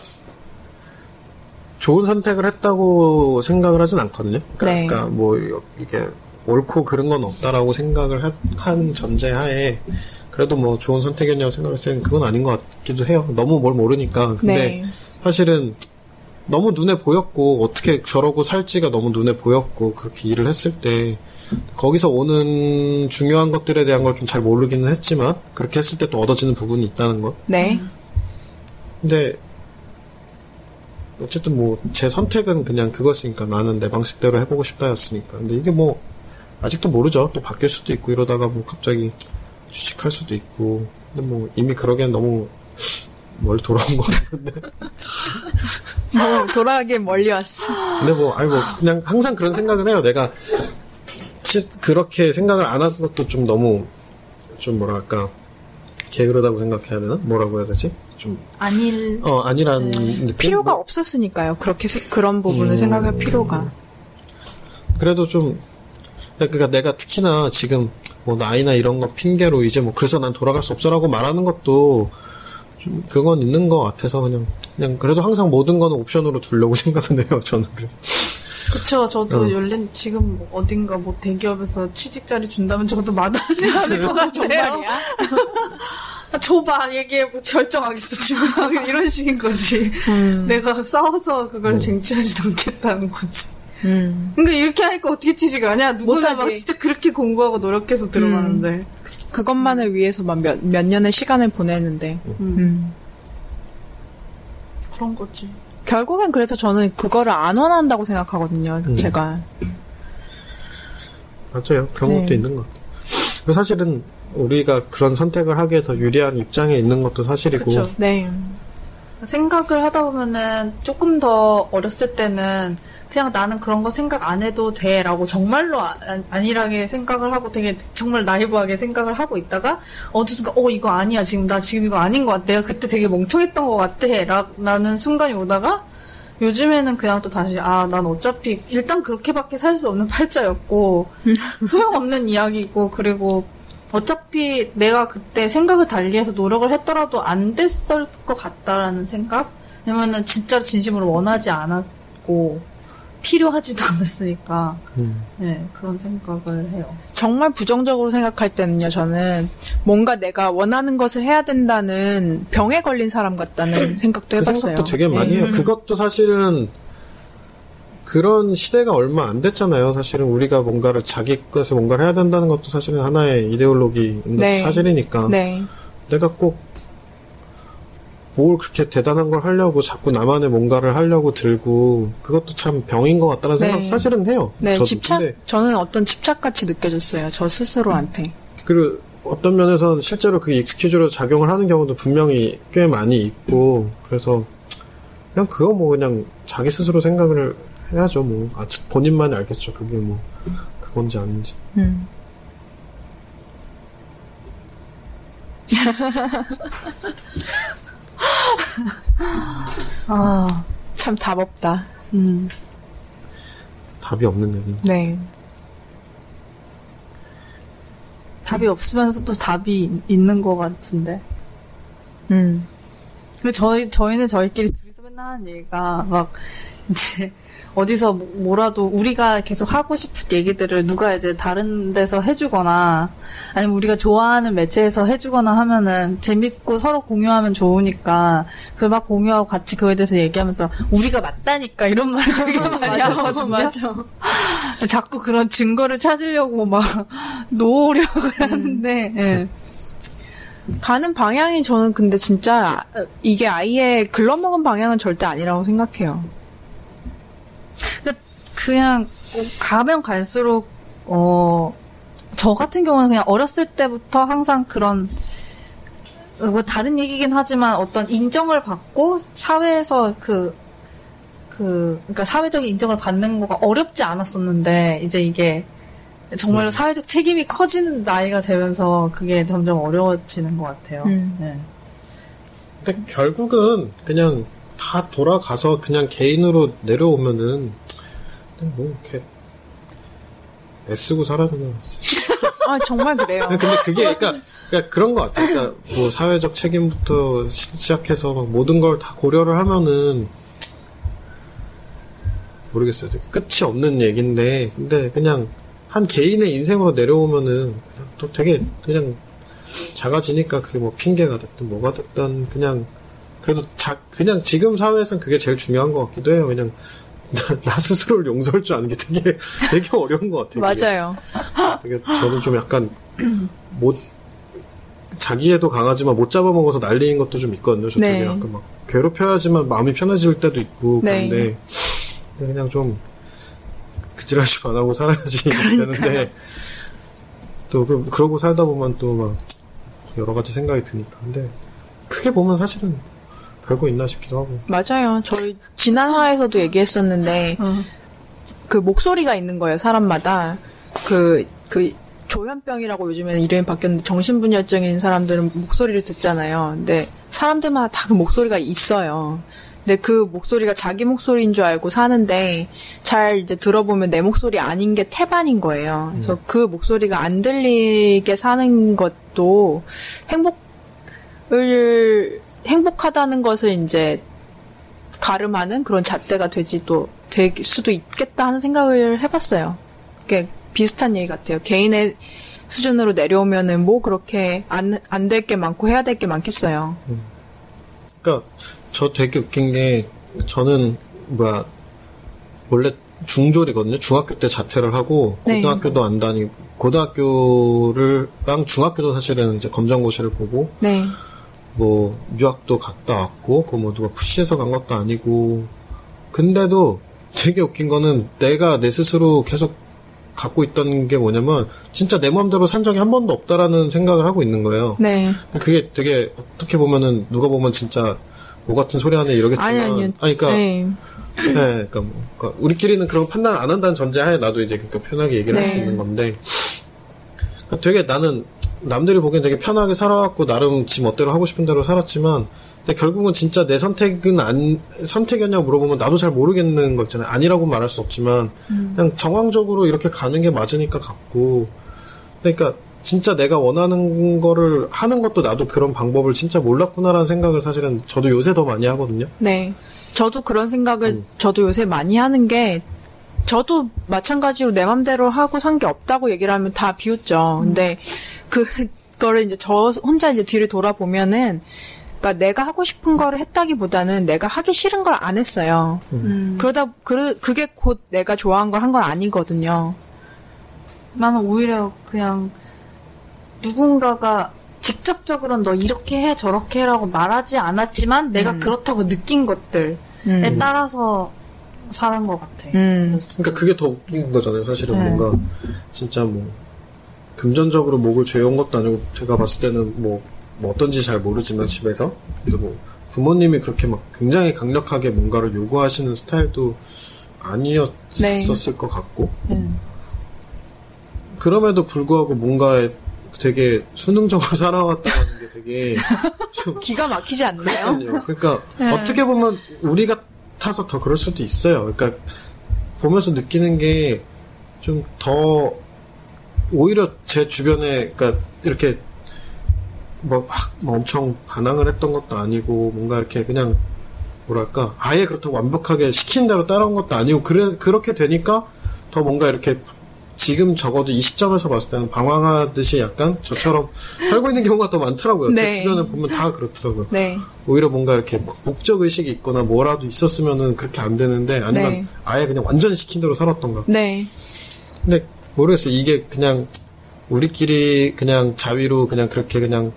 좋은 선택을 했다고 생각을 하진 않거든요. 그러니까, 네. 그러니까 뭐 이게 옳고 그른 건 없다라고 생각을 하- 한 전제하에 그래도 뭐 좋은 선택이었냐고 생각했을 때는 그건 아닌 것 같기도 해요. 너무 뭘 모르니까. 근데 네. 사실은 너무 눈에 보였고 어떻게 저러고 살지가 너무 눈에 보였고 그렇게 일을 했을 때 거기서 오는 중요한 것들에 대한 걸 좀 잘 모르기는 했지만 그렇게 했을 때 또 얻어지는 부분이 있다는 것. 네. 근데 어쨌든 뭐 제 선택은 그냥 그거였으니까 나는 내 방식대로 해보고 싶다였으니까. 근데 이게 뭐 아직도 모르죠. 또 바뀔 수도 있고 이러다가 뭐 갑자기 취직할 수도 있고. 근데 뭐 이미 그러기엔 너무 멀리 돌아온 것 같은데. 뭐 돌아가기엔 멀리 왔어. 근데 뭐 아니 뭐 그냥 항상 그런 생각은 해요. 내가 치- 그렇게 생각을 안 한 것도 좀 너무 좀 뭐랄까 게으르다고 생각해야 되나? 뭐라고 해야 되지 좀 아닐. 어 아니란 느낌 필요가 뭐, 없었으니까요. 그렇게 세- 그런 부분을 음. 생각할 필요가. 그래도 좀 그러니까 내가 특히나 지금 뭐 나이나 이런 거 핑계로 이제 뭐 그래서 난 돌아갈 수 없어라고 말하는 것도 좀 그건 있는 것 같아서 그냥 그냥 그래도 항상 모든 거는 옵션으로 두려고 생각은 해요 저는 그래 그쵸. 저도 어. 열린, 지금 뭐 어딘가 뭐 대기업에서 취직 자리 준다면 저도 마다하지 않을 것 같아요. 아, 줘봐, 얘기해, 뭐 결정하겠어, 지금. 이런 식인 거지. 음. 내가 싸워서 그걸 쟁취하지 않겠다는 거지. 음. 그러니까 이렇게 하니까 어떻게 취직을 하냐? 누구나. 막 진짜 그렇게 공부하고 노력해서 들어가는데. 그것만을 위해서만 몇, 몇 년의 시간을 보내는데. 음. 음. 그런 거지. 결국엔 그래서 저는 그거를 안 원한다고 생각하거든요. 음. 제가. 맞아요 그런 네. 것도 있는 것 같아요 사실은 우리가 그런 선택을 하기에 더 유리한 입장에 있는 것도 사실이고. 그쵸. 네. 생각을 하다 보면은 조금 더 어렸을 때는 그냥 나는 그런 거 생각 안 해도 돼라고 정말로 아- 안일하게 생각을 하고 되게 정말 나이브하게 생각을 하고 있다가 어느 순간 어 이거 아니야. 지금 나 지금 이거 아닌 것 같아. 내가 그때 되게 멍청했던 것 같아. 라, 라는 순간이 오다가 요즘에는 그냥 또 다시 아 난 어차피 일단 그렇게밖에 살 수 없는 팔자였고 소용없는 이야기고 그리고 어차피 내가 그때 생각을 달리해서 노력을 했더라도 안 됐을 것 같다라는 생각? 왜냐면은 진짜 진심으로 원하지 않았고 필요하지도 않았으니까 음. 네 그런 생각을 해요. 정말 부정적으로 생각할 때는요, 저는 뭔가 내가 원하는 것을 해야 된다는 병에 걸린 사람 같다는 생각도 그 해봤어요. 생각도 되게 많이 해요. 음. 그것도 사실은 그런 시대가 얼마 안 됐잖아요. 사실은 우리가 뭔가를 자기 것에 뭔가를 해야 된다는 것도 사실은 하나의 이데올로기인 것도 네. 사실이니까 네. 내가 꼭 뭘 그렇게 대단한 걸 하려고 자꾸 나만의 뭔가를 하려고 들고 그것도 참 병인 것 같다는 네. 생각 사실은 해요. 네, 저도. 집착, 근데 저는 어떤 집착같이 느껴졌어요. 저 스스로한테. 그리고 어떤 면에서는 실제로 그게 익스큐즈로 작용을 하는 경우도 분명히 꽤 많이 있고 그래서 그냥 그거 뭐 그냥 자기 스스로 생각을 해야죠 뭐 아, 본인만이 알겠죠 그게 뭐 그건지 아닌지 음. 아, 참 답 없다. 음. 답이 없는 얘기 네. 답이 없으면서도 답이 있- 있는 것 같은데. 음. 그 저희 저희는 저희끼리 둘이서 맨날 하는 얘기가 막 이제 어디서 뭐- 뭐라도 우리가 계속 하고 싶은 얘기들을 누가 이제 다른 데서 해주거나 아니면 우리가 좋아하는 매체에서 해주거나 하면은 재밌고 서로 공유하면 좋으니까 그막 공유하고 같이 그거에 대해서 얘기하면서 우리가 맞다니까 이런 말을 되게 많이 하거든요. 맞아. 자꾸 그런 증거를 찾으려고 막 노력을 하는데 예. 가는 방향이 저는 근데 진짜 이게 아예 글러먹은 방향은 절대 아니라고 생각해요. 그냥 가면 갈수록 어. 저 같은 경우는 그냥 어렸을 때부터 항상 그런 어, 뭐 다른 얘기긴 하지만 어떤 인정을 받고 사회에서 그, 그, 그러니까 사회적인 인정을 받는 거가 어렵지 않았었는데, 이제 이게 정말로 음. 사회적 책임이 커지는 나이가 되면서 그게 점점 어려워지는 것 같아요. 음. 네. 근데 결국은 그냥 다 돌아가서 그냥 개인으로 내려오면은 그냥 뭐 이렇게 애쓰고 살아야 되나 아, 정말 그래요. 근데 그게 그러니까, 그러니까 그런 것 같아요. 그러니까 뭐 사회적 책임부터 시- 시작해서 막 모든 걸 다 고려를 하면은 모르겠어요. 되게 끝이 없는 얘기인데 근데 그냥 한 개인의 인생으로 내려오면은 그냥 또 되게 그냥 작아지니까 그게 뭐 핑계가 됐든 뭐가 됐든 그냥 그래도 자, 그냥 지금 사회에선 그게 제일 중요한 것 같기도 해요. 그냥 나, 나 스스로를 용서할 줄 아는 게 되게 되게 어려운 것 같아요. 맞아요. 되게 저는 좀 약간 못 자기애도 강하지만 못 잡아먹어서 난리인 것도 좀 있거든요. 저 네. 되게 약간 막 괴롭혀야지만 마음이 편해질 때도 있고 네. 그런데 그냥 좀 그지라시 안 하고 살아야지 되는데 또 그, 그러고 살다 보면 또 막 여러 가지 생각이 드니까 근데 크게 보면 사실은 별거 있나 싶기도 하고 맞아요. 저희 지난 화에서도 얘기했었는데 어. 그 목소리가 있는 거예요. 사람마다 그그 조현병이라고 요즘에는 이름이 바뀌었는데 정신분열증인 사람들은 목소리를 듣잖아요. 근데 사람들마다 다 그 목소리가 있어요. 근데 그 목소리가 자기 목소리인 줄 알고 사는데 잘 이제 들어보면 내 목소리 아닌 게 태반인 거예요. 그래서 그 목소리가 안 들리게 사는 것도 행복을 행복하다는 것을 이제 가름하는 그런 잣대가 되지 또 될 수도 있겠다 하는 생각을 해봤어요. 그게 비슷한 얘기 같아요. 개인의 수준으로 내려오면은 뭐 그렇게 안 안 될 게 많고 해야 될 게 많겠어요. 그러니까 저 되게 웃긴 게 저는 뭐야 원래 중졸이거든요. 중학교 때 자퇴를 하고 네. 고등학교도 안 다니고 고등학교를랑 중학교도 사실은 이제 검정고시를 보고 네, 뭐 유학도 갔다 왔고 그 뭐 누가 푸시해서 간 것도 아니고 근데도 되게 웃긴 거는 내가 내 스스로 계속 갖고 있던 게 뭐냐면 진짜 내 마음대로 산 적이 한 번도 없다라는 생각을 하고 있는 거예요. 네. 그게 되게 어떻게 보면은 누가 보면 진짜 뭐 같은 소리 하네 이러겠지만 아니, 아니요. 아니, 그러니까 네. 네, 그러니까, 뭐, 그러니까 우리끼리는 그런 판단 안 한다는 전제하에 나도 이제 그러니까 편하게 얘기를 할수 네. 있는 건데 그러니까 되게 나는 남들이 보기엔 되게 편하게 살아왔고 나름 지 멋대로 하고 싶은 대로 살았지만 근데 결국은 진짜 내 선택은 안 선택이었냐고 물어보면 나도 잘 모르겠는 거 있잖아요 아니라고 말할 수 없지만 그냥 정황적으로 이렇게 가는 게 맞으니까 갔고 그러니까 진짜 내가 원하는 거를 하는 것도 나도 그런 방법을 진짜 몰랐구나라는 생각을 사실은 저도 요새 더 많이 하거든요. 네. 저도 그런 생각을 음. 저도 요새 많이 하는 게 저도 마찬가지로 내 맘대로 하고 산 게 없다고 얘기를 하면 다 비웃죠. 근데 그거를 이제 저 혼자 이제 뒤를 돌아보면은 그러니까 내가 하고 싶은 거를 했다기보다는 내가 하기 싫은 걸 안 했어요. 음. 그러다 그 그게 곧 내가 좋아한 걸 한 건 아니거든요. 나는 오히려 그냥 누군가가 직접적으로 너 이렇게 해 저렇게 해라고 말하지 않았지만 내가 음. 그렇다고 느낀 것들에 음. 따라서 살은 것 같아. 음. 그러니까 그게 더 웃긴 거잖아요. 사실은 네. 뭔가 진짜 뭐 금전적으로 목을 죄온 것도 아니고 제가 봤을 때는 뭐, 뭐 어떤지 잘 모르지만 집에서 근데 뭐 부모님이 그렇게 막 굉장히 강력하게 뭔가를 요구하시는 스타일도 아니었었을 것 같고 음. 그럼에도 불구하고 뭔가 되게 수능적으로 살아왔다는 게 되게 좀 기가 막히지 않나요? 그러니까요. 그러니까 어떻게 보면 우리 같아서 더 그럴 수도 있어요. 그러니까 보면서 느끼는 게 좀 더 오히려 제 주변에 그러니까 이렇게 뭐막 엄청 반항을 했던 것도 아니고 뭔가 이렇게 그냥 뭐랄까 아예 그렇다고 완벽하게 시킨 대로 따라온 것도 아니고 그래 그렇게 되니까 더 뭔가 이렇게 지금 적어도 이 시점에서 봤을 때는 방황하듯이 약간 저처럼 살고 있는 경우가 더 많더라고요. 네. 제 주변에 보면 다 그렇더라고요. 네. 오히려 뭔가 이렇게 막 목적 의식이 있거나 뭐라도 있었으면은 그렇게 안 되는데 아니면 네. 아예 그냥 완전 시킨 대로 살았던가. 네. 근데 모르겠어요. 이게 그냥 우리끼리 그냥 자위로 그냥 그렇게 그냥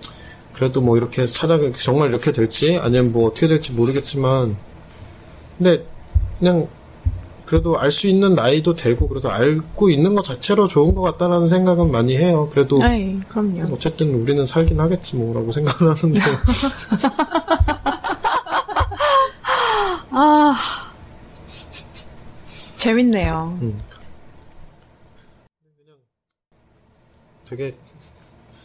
그래도 뭐 이렇게 찾아 정말 이렇게 될지 아니면 뭐 어떻게 될지 모르겠지만 근데 그냥 그래도 알 수 있는 나이도 되고 그래서 알고 있는 것 자체로 좋은 것 같다라는 생각은 많이 해요. 그래도 네, 그럼요. 어쨌든 우리는 살긴 하겠지 뭐라고 생각을 하는데 아. 재밌네요. 되게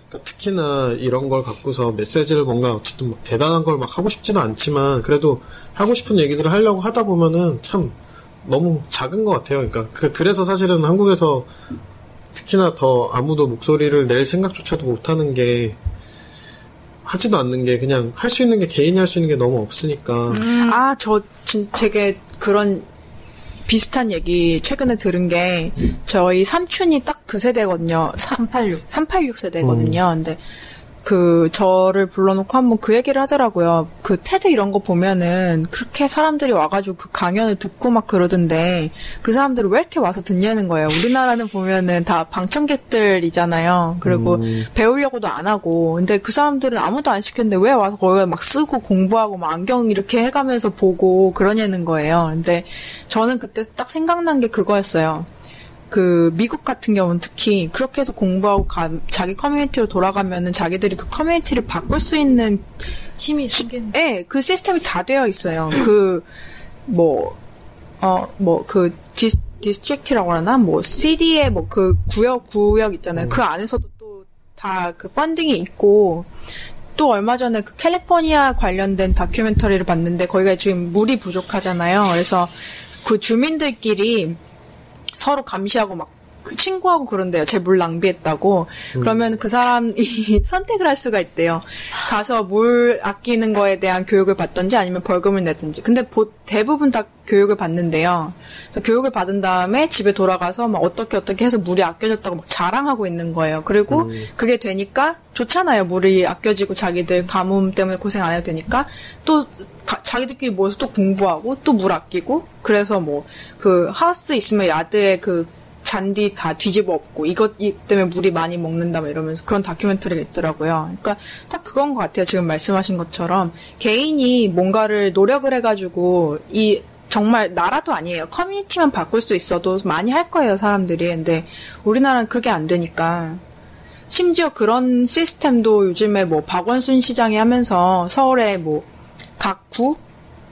그러니까 특히나 이런 걸 갖고서 메시지를 뭔가 어쨌든 막 대단한 걸 막 하고 싶지는 않지만 그래도 하고 싶은 얘기들을 하려고 하다 보면은 참 너무 작은 것 같아요. 그러니까 그, 그래서 사실은 한국에서 특히나 더 아무도 목소리를 낼 생각조차도 못하는 게 하지도 않는 게 그냥 할 수 있는 게 개인이 할 수 있는 게 너무 없으니까 아, 저, 진, 되게 그런 비슷한 얘기 최근에 들은 게, 저희 삼촌이 딱 그 세대거든요. 386. 386 세대거든요. 근데 그 저를 불러놓고 한번 그 얘기를 하더라고요. 그 테드 이런 거 보면은 그렇게 사람들이 와가지고 그 강연을 듣고 막 그러던데 그 사람들이 왜 이렇게 와서 듣냐는 거예요. 우리나라는 보면은 다 방청객들이잖아요. 그리고 음. 배우려고도 안 하고 근데 그 사람들은 아무도 안 시켰는데 왜 와서 거기 막 쓰고 공부하고 막 안경 이렇게 해가면서 보고 그러냐는 거예요. 근데 저는 그때 딱 생각난 게 그거였어요. 그 미국 같은 경우는 특히 그렇게 해서 공부하고 가- 자기 커뮤니티로 돌아가면은 자기들이 그 커뮤니티를 바꿀 수 있는 힘이 생기는. 예, 그 시스템이 다 되어 있어요. 그, 뭐, 어, 뭐, 그, dis, district라고 하나? 뭐, city의 뭐, 그 구역, 구역 있잖아요. 그 안에서도 또 다 그 funding이 있고, 또 얼마 전에 그 캘리포니아 관련된 다큐멘터리를 봤는데, 거기가 지금 물이 부족하잖아요. 그래서 그 주민들끼리 서로 감시하고 막, 그 친구하고 그런데요. 제 물 낭비했다고. 그러면 그 사람이 선택을 할 수가 있대요. 가서 물 아끼는 거에 대한 교육을 받던지 아니면 벌금을 내든지. 근데 보- 대부분 다 교육을 받는데요. 그래서 교육을 받은 다음에 집에 돌아가서 막 어떻게 어떻게 해서 물이 아껴졌다고 막 자랑하고 있는 거예요. 그리고 그게 되니까 좋잖아요. 물이 아껴지고 자기들 가뭄 때문에 고생 안 해도 되니까 또 가- 자기들끼리 모여서 또 공부하고 또 물 아끼고 그래서 뭐 그 하우스 있으면 야드에 그 잔디 다 뒤집어 엎고 이것 이 때문에 물이 많이 먹는다 막 이러면서 그런 다큐멘터리가 있더라고요. 그러니까 딱 그건 것 같아요. 지금 말씀하신 것처럼 개인이 뭔가를 노력을 해가지고 이 정말 나라도 아니에요. 커뮤니티만 바꿀 수 있어도 많이 할 거예요, 사람들이. 근데 우리나라는 그게 안 되니까. 심지어 그런 시스템도 요즘에 뭐 박원순 시장이 하면서 서울에 뭐 각 구?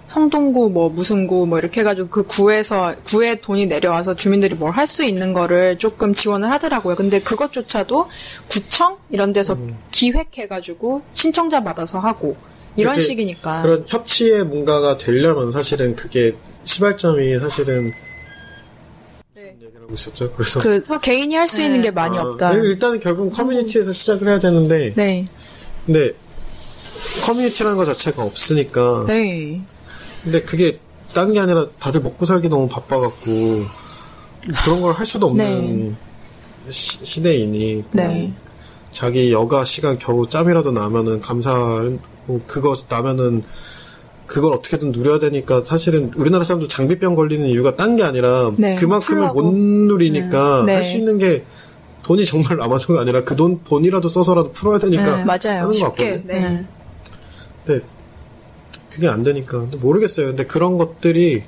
성동구 뭐 무슨 구 뭐 이렇게 해가지고 그 구에서 구에 돈이 내려와서 주민들이 뭘 할 수 있는 거를 조금 지원을 하더라고요. 근데 그것조차도 구청 이런 데서 기획해가지고 신청자 받아서 하고 이런 식이니까. 그런 협치의 뭔가가 되려면 사실은 그게 시발점이 사실은 네. 무슨 얘기를 하고 있었죠. 그래서 그 개인이 할 수 있는 게 많이 아, 없다. 일단은 결국 커뮤니티에서 시작을 해야 되는데 네, 근데 커뮤니티라는 것 자체가 없으니까 네, 근데 그게 딴 게 아니라 다들 먹고 살기 너무 바빠갖고 그런 걸 할 수도 없는 시, 시대이니 네. 자기 여가 시간 겨우 짬이라도 나면은 감사하고 그거 나면은 그걸 어떻게든 누려야 되니까 사실은 우리나라 사람도 장비병 걸리는 이유가 딴 게 아니라 네, 그만큼을. 못 누리니까 네. 할수 있는 게 돈이 정말 남아서가 아니라 그돈 본이라도 써서라도 풀어야 되니까 네, 맞아요. 하는 것 쉽게. 같거든요. 네. 근데 그게 안 되니까 근데 모르겠어요. 근데 그런 것들이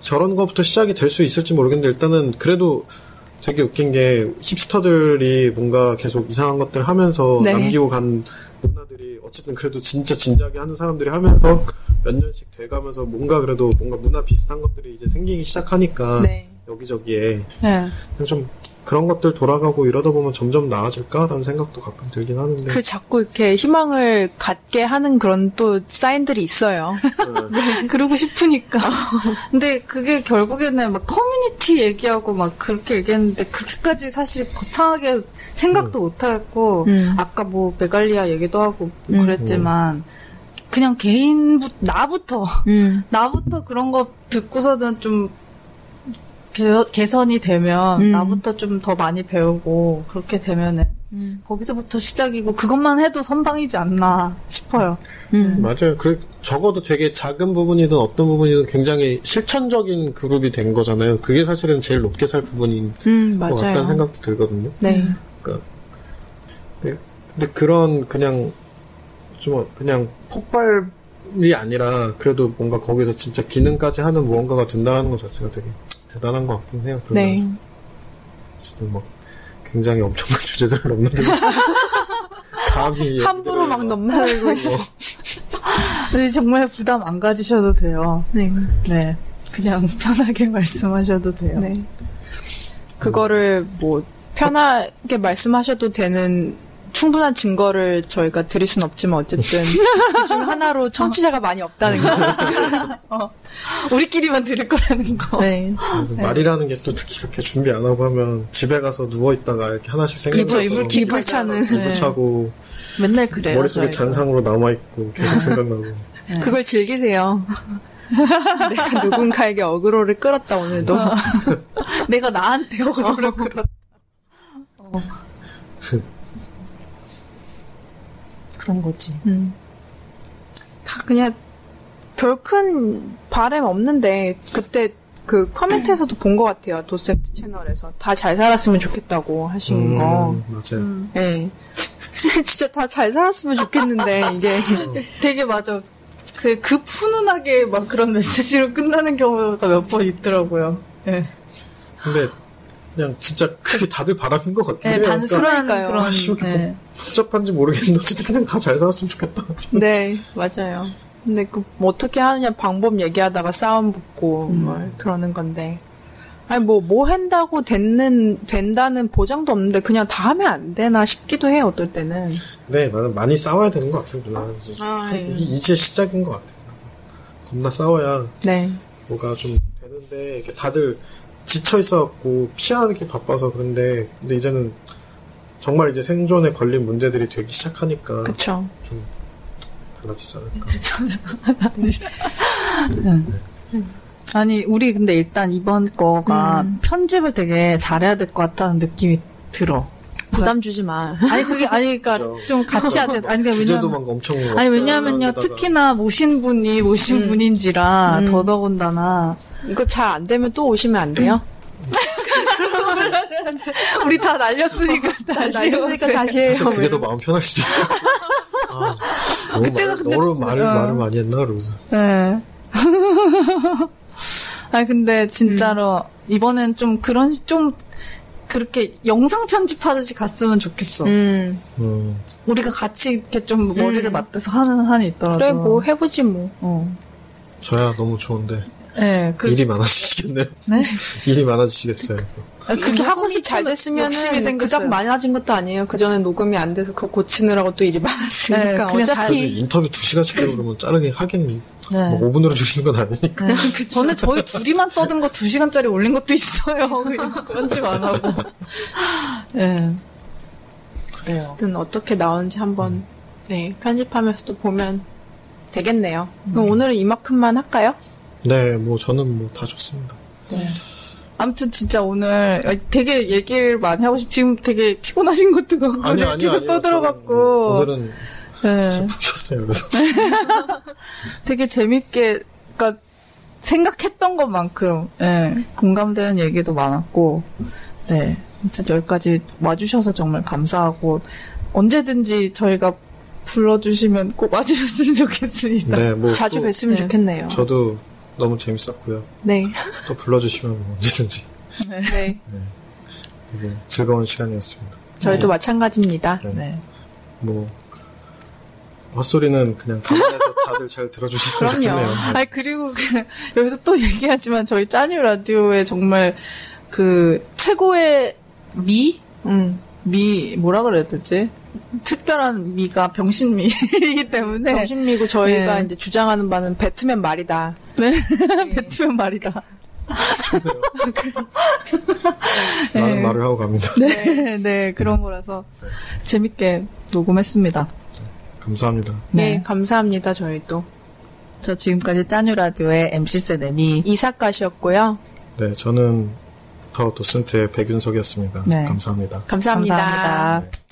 저런 것부터 시작이 될 수 있을지 모르겠는데 일단은 그래도 되게 웃긴 게 힙스터들이 뭔가 계속 이상한 것들 하면서 네. 남기고 간 문화들이 어쨌든 그래도 진짜 진지하게 하는 사람들이 하면서 몇 년씩 돼가면서 뭔가 그래도 뭔가 문화 비슷한 것들이 이제 생기기 시작하니까 네. 여기저기에 네. 그냥 좀 그런 것들 돌아가고 이러다 보면 점점 나아질까라는 생각도 가끔 들긴 하는데 그 자꾸 이렇게 희망을 갖게 하는 그런 또 사인들이 있어요. 네. 그러고 싶으니까. 근데 그게 결국에는 막 커뮤니티 얘기하고 막 그렇게 얘기했는데 그렇게까지 사실 거창하게 생각도 못 하겠고 음. 아까 뭐 메갈리아 얘기도 하고 음. 그랬지만 그냥 개인 부 나부터 음. 나부터 그런 거 듣고서는 좀 개, 개선이 되면 음. 나부터 좀 더 많이 배우고 그렇게 되면은 음. 거기서부터 시작이고 그것만 해도 선방이지 않나 싶어요. 음. 맞아요. 그 적어도 되게 작은 부분이든 어떤 부분이든 굉장히 실천적인 그룹이 된 거잖아요. 그게 사실은 제일 높게 살 부분인 음, 것 같다는. 생각도 들거든요. 네. 그러니까 근데, 근데 그런 그냥 좀 그냥 폭발 이 아니라 그래도 뭔가 거기서 진짜 기능까지 하는 무언가가 된다는 것 자체가 되게 대단한 것 같긴 해요. 네. 지금 막 굉장히 엄청난 주제들을 넘는데 감히 함부로 막 넘나들고 있어. 근데 정말 부담 안 가지셔도 돼요. 네. 네. 그냥 편하게 말씀하셔도 돼요. 네. 그거를 뭐 편하게 말씀하셔도 되는 충분한 증거를 저희가 드릴 순 없지만 어쨌든 그중 하나로 청취자가 많이 없다는 거. 우리끼리만 들을 거라는 거. 네. 그래서 말이라는 게 또 특히 이렇게 준비 안 하고 하면 집에 가서 누워 있다가 이렇게 하나씩 생각나서 기불, 기불 차는. 기분 차고 맨날 그래요. 머릿속에 저희도. 잔상으로 남아 있고 계속 생각나고 그걸 즐기세요. 내가 누군가에게 어그로를 끌었다 오늘도. 내가 나한테 어그로 끌었다. 어. 그런 거지. 음. 다 그냥 별 큰 바램 없는데 그때 그 커멘트에서도 본 것 같아요. 도센트 채널에서 다 잘 살았으면 좋겠다고 하신 거. 음, 맞아요. 예. 진짜 다 잘 살았으면 좋겠는데 이게 되게 맞아. 그, 그 푸근하게 막 그런 메시지로 끝나는 경우가 몇 번 있더라고요. 네. 근데 그냥 진짜 그게 다들 바람인 것 같아요. 네, 단순한 그러니까요. 그런. 아, 씨, 왜 이렇게 네. 복잡한지 모르겠는데 어쨌든 그냥 다 잘 살았으면 좋겠다. 네 맞아요. 근데 그 뭐 어떻게 하느냐 방법 얘기하다가 싸움 붙고 뭐 그러는 건데. 아니 뭐뭐 한다고 됐는 된다는 보장도 없는데 그냥 다 하면 안 되나 싶기도 해요 어떨 때는. 네, 나는 많이 싸워야 되는 것 같아요, 누나. 이제, 아, 예. 이- 이제 시작인 것 같아요. 겁나 싸워야 네. 뭐가 좀 되는데 이렇게 다들 지쳐 있어갖고 피하기 바빠서 그런데 근데 이제는 정말 이제 생존에 걸린 문제들이 되기 시작하니까 그쵸. 좀 달라지지 않을까. 아니, 우리 근데 일단 이번 거가 음. 편집을 되게 잘해야 될 것 같다는 느낌이 들어. 부담 주지 마. 아니, 그게, 아니, 그니까 그죠. 좀 같이 하자. 아니, 그러니까 왜냐면, 막 엄청 아니, 왜냐면요, 어려운데다가 특히나 모신 분이 모신 음. 분인지라 음. 더더군다나. 이거 잘 안 되면 또 오시면 안 돼요? 우리 다 날렸으니까 다시. 날렸으니까. 다시 해요. 진짜 그게 더 마음 편할 수도 있어. 아, 너무 그때가 말, 근데- 너를 말을, 어. 말을 많이 했나 그러면서. 네. 아 근데 진짜로 이번엔 좀 그런 시- 좀 그렇게 영상 편집하듯이 갔으면 좋겠어. 음. 음, 우리가 같이 이렇게 좀 머리를 음. 맞대서 하는 한이 있더라도. 그래, 뭐, 해보지, 뭐. 어. 저야 너무 좋은데 네, 그, 일이 많아지시겠네요. 네? 일이 많아지시겠어요. 아, 그게 하고 녹음이 잘 싶으면 됐으면 그닥. 많아진 것도 아니에요. 그 전에 녹음이 안 돼서 그거 고치느라고 또 일이 많았으니까. 네, 그냥 어차피. 인터뷰 2시간씩 되고 그러면 자르게 하긴 네. 뭐 5분으로 줄이는 건 아니니까. 전에 저희 둘이만 떠든 거 2시간짜리 올린 것도 있어요. 그냥 편집 안 하고. 네. 그래요. 어쨌든 어떻게 나오는지 한번, 네, 편집하면서 또 보면 되겠네요. 그럼 오늘은 이만큼만 할까요? 네, 뭐 저는 뭐 다 좋습니다. 아무튼 진짜 오늘 되게 얘기를 많이 하고 싶, 지금 되게 피곤하신 것도 같고. 아니요, 아니요, 계속 아니요. 떠들어갖고. 오늘은 네. 푹 쉬었어요. 그래서 되게 재밌게, 그니까, 생각했던 것만큼, 예, 공감되는 얘기도 많았고, 네. 진짜 여기까지 와주셔서 정말 감사하고, 언제든지 저희가 불러주시면 꼭 와주셨으면 좋겠습니다. 네, 뭐 자주 또 뵀으면 네. 좋겠네요. 저도 너무 재밌었고요. 네. 또 불러주시면 뭐 언제든지 네. 되게 즐거운 시간이었습니다. 저희도 마찬가지입니다. 네. 네. 뭐 헛소리는 그냥 감안해서 다들 잘 들어주셨으면 그럼요. 좋겠네요. 아니, 그리고 그, 여기서 또 얘기하지만 저희 짜뉴 라디오에 정말 그, 최고의 미? 음. 미, 뭐라 그래야 되지? 특별한 미가 병신미이기 때문에. 정신미고 저희가 네. 이제 주장하는 바는 배트맨 말이다. 네. 배트맨 말이다. 나는 네. 말을 하고 갑니다. 네, 네 그런 거라서 네. 재밌게 녹음했습니다. 감사합니다. 네, 네 감사합니다. 저희도. 저 지금까지 짜뉴 라디오의 MC 세네미 이사카시였고요. 네, 저는 타워 도슨트의 백윤석이었습니다. 네. 감사합니다. 감사합니다. 감사합니다. 네.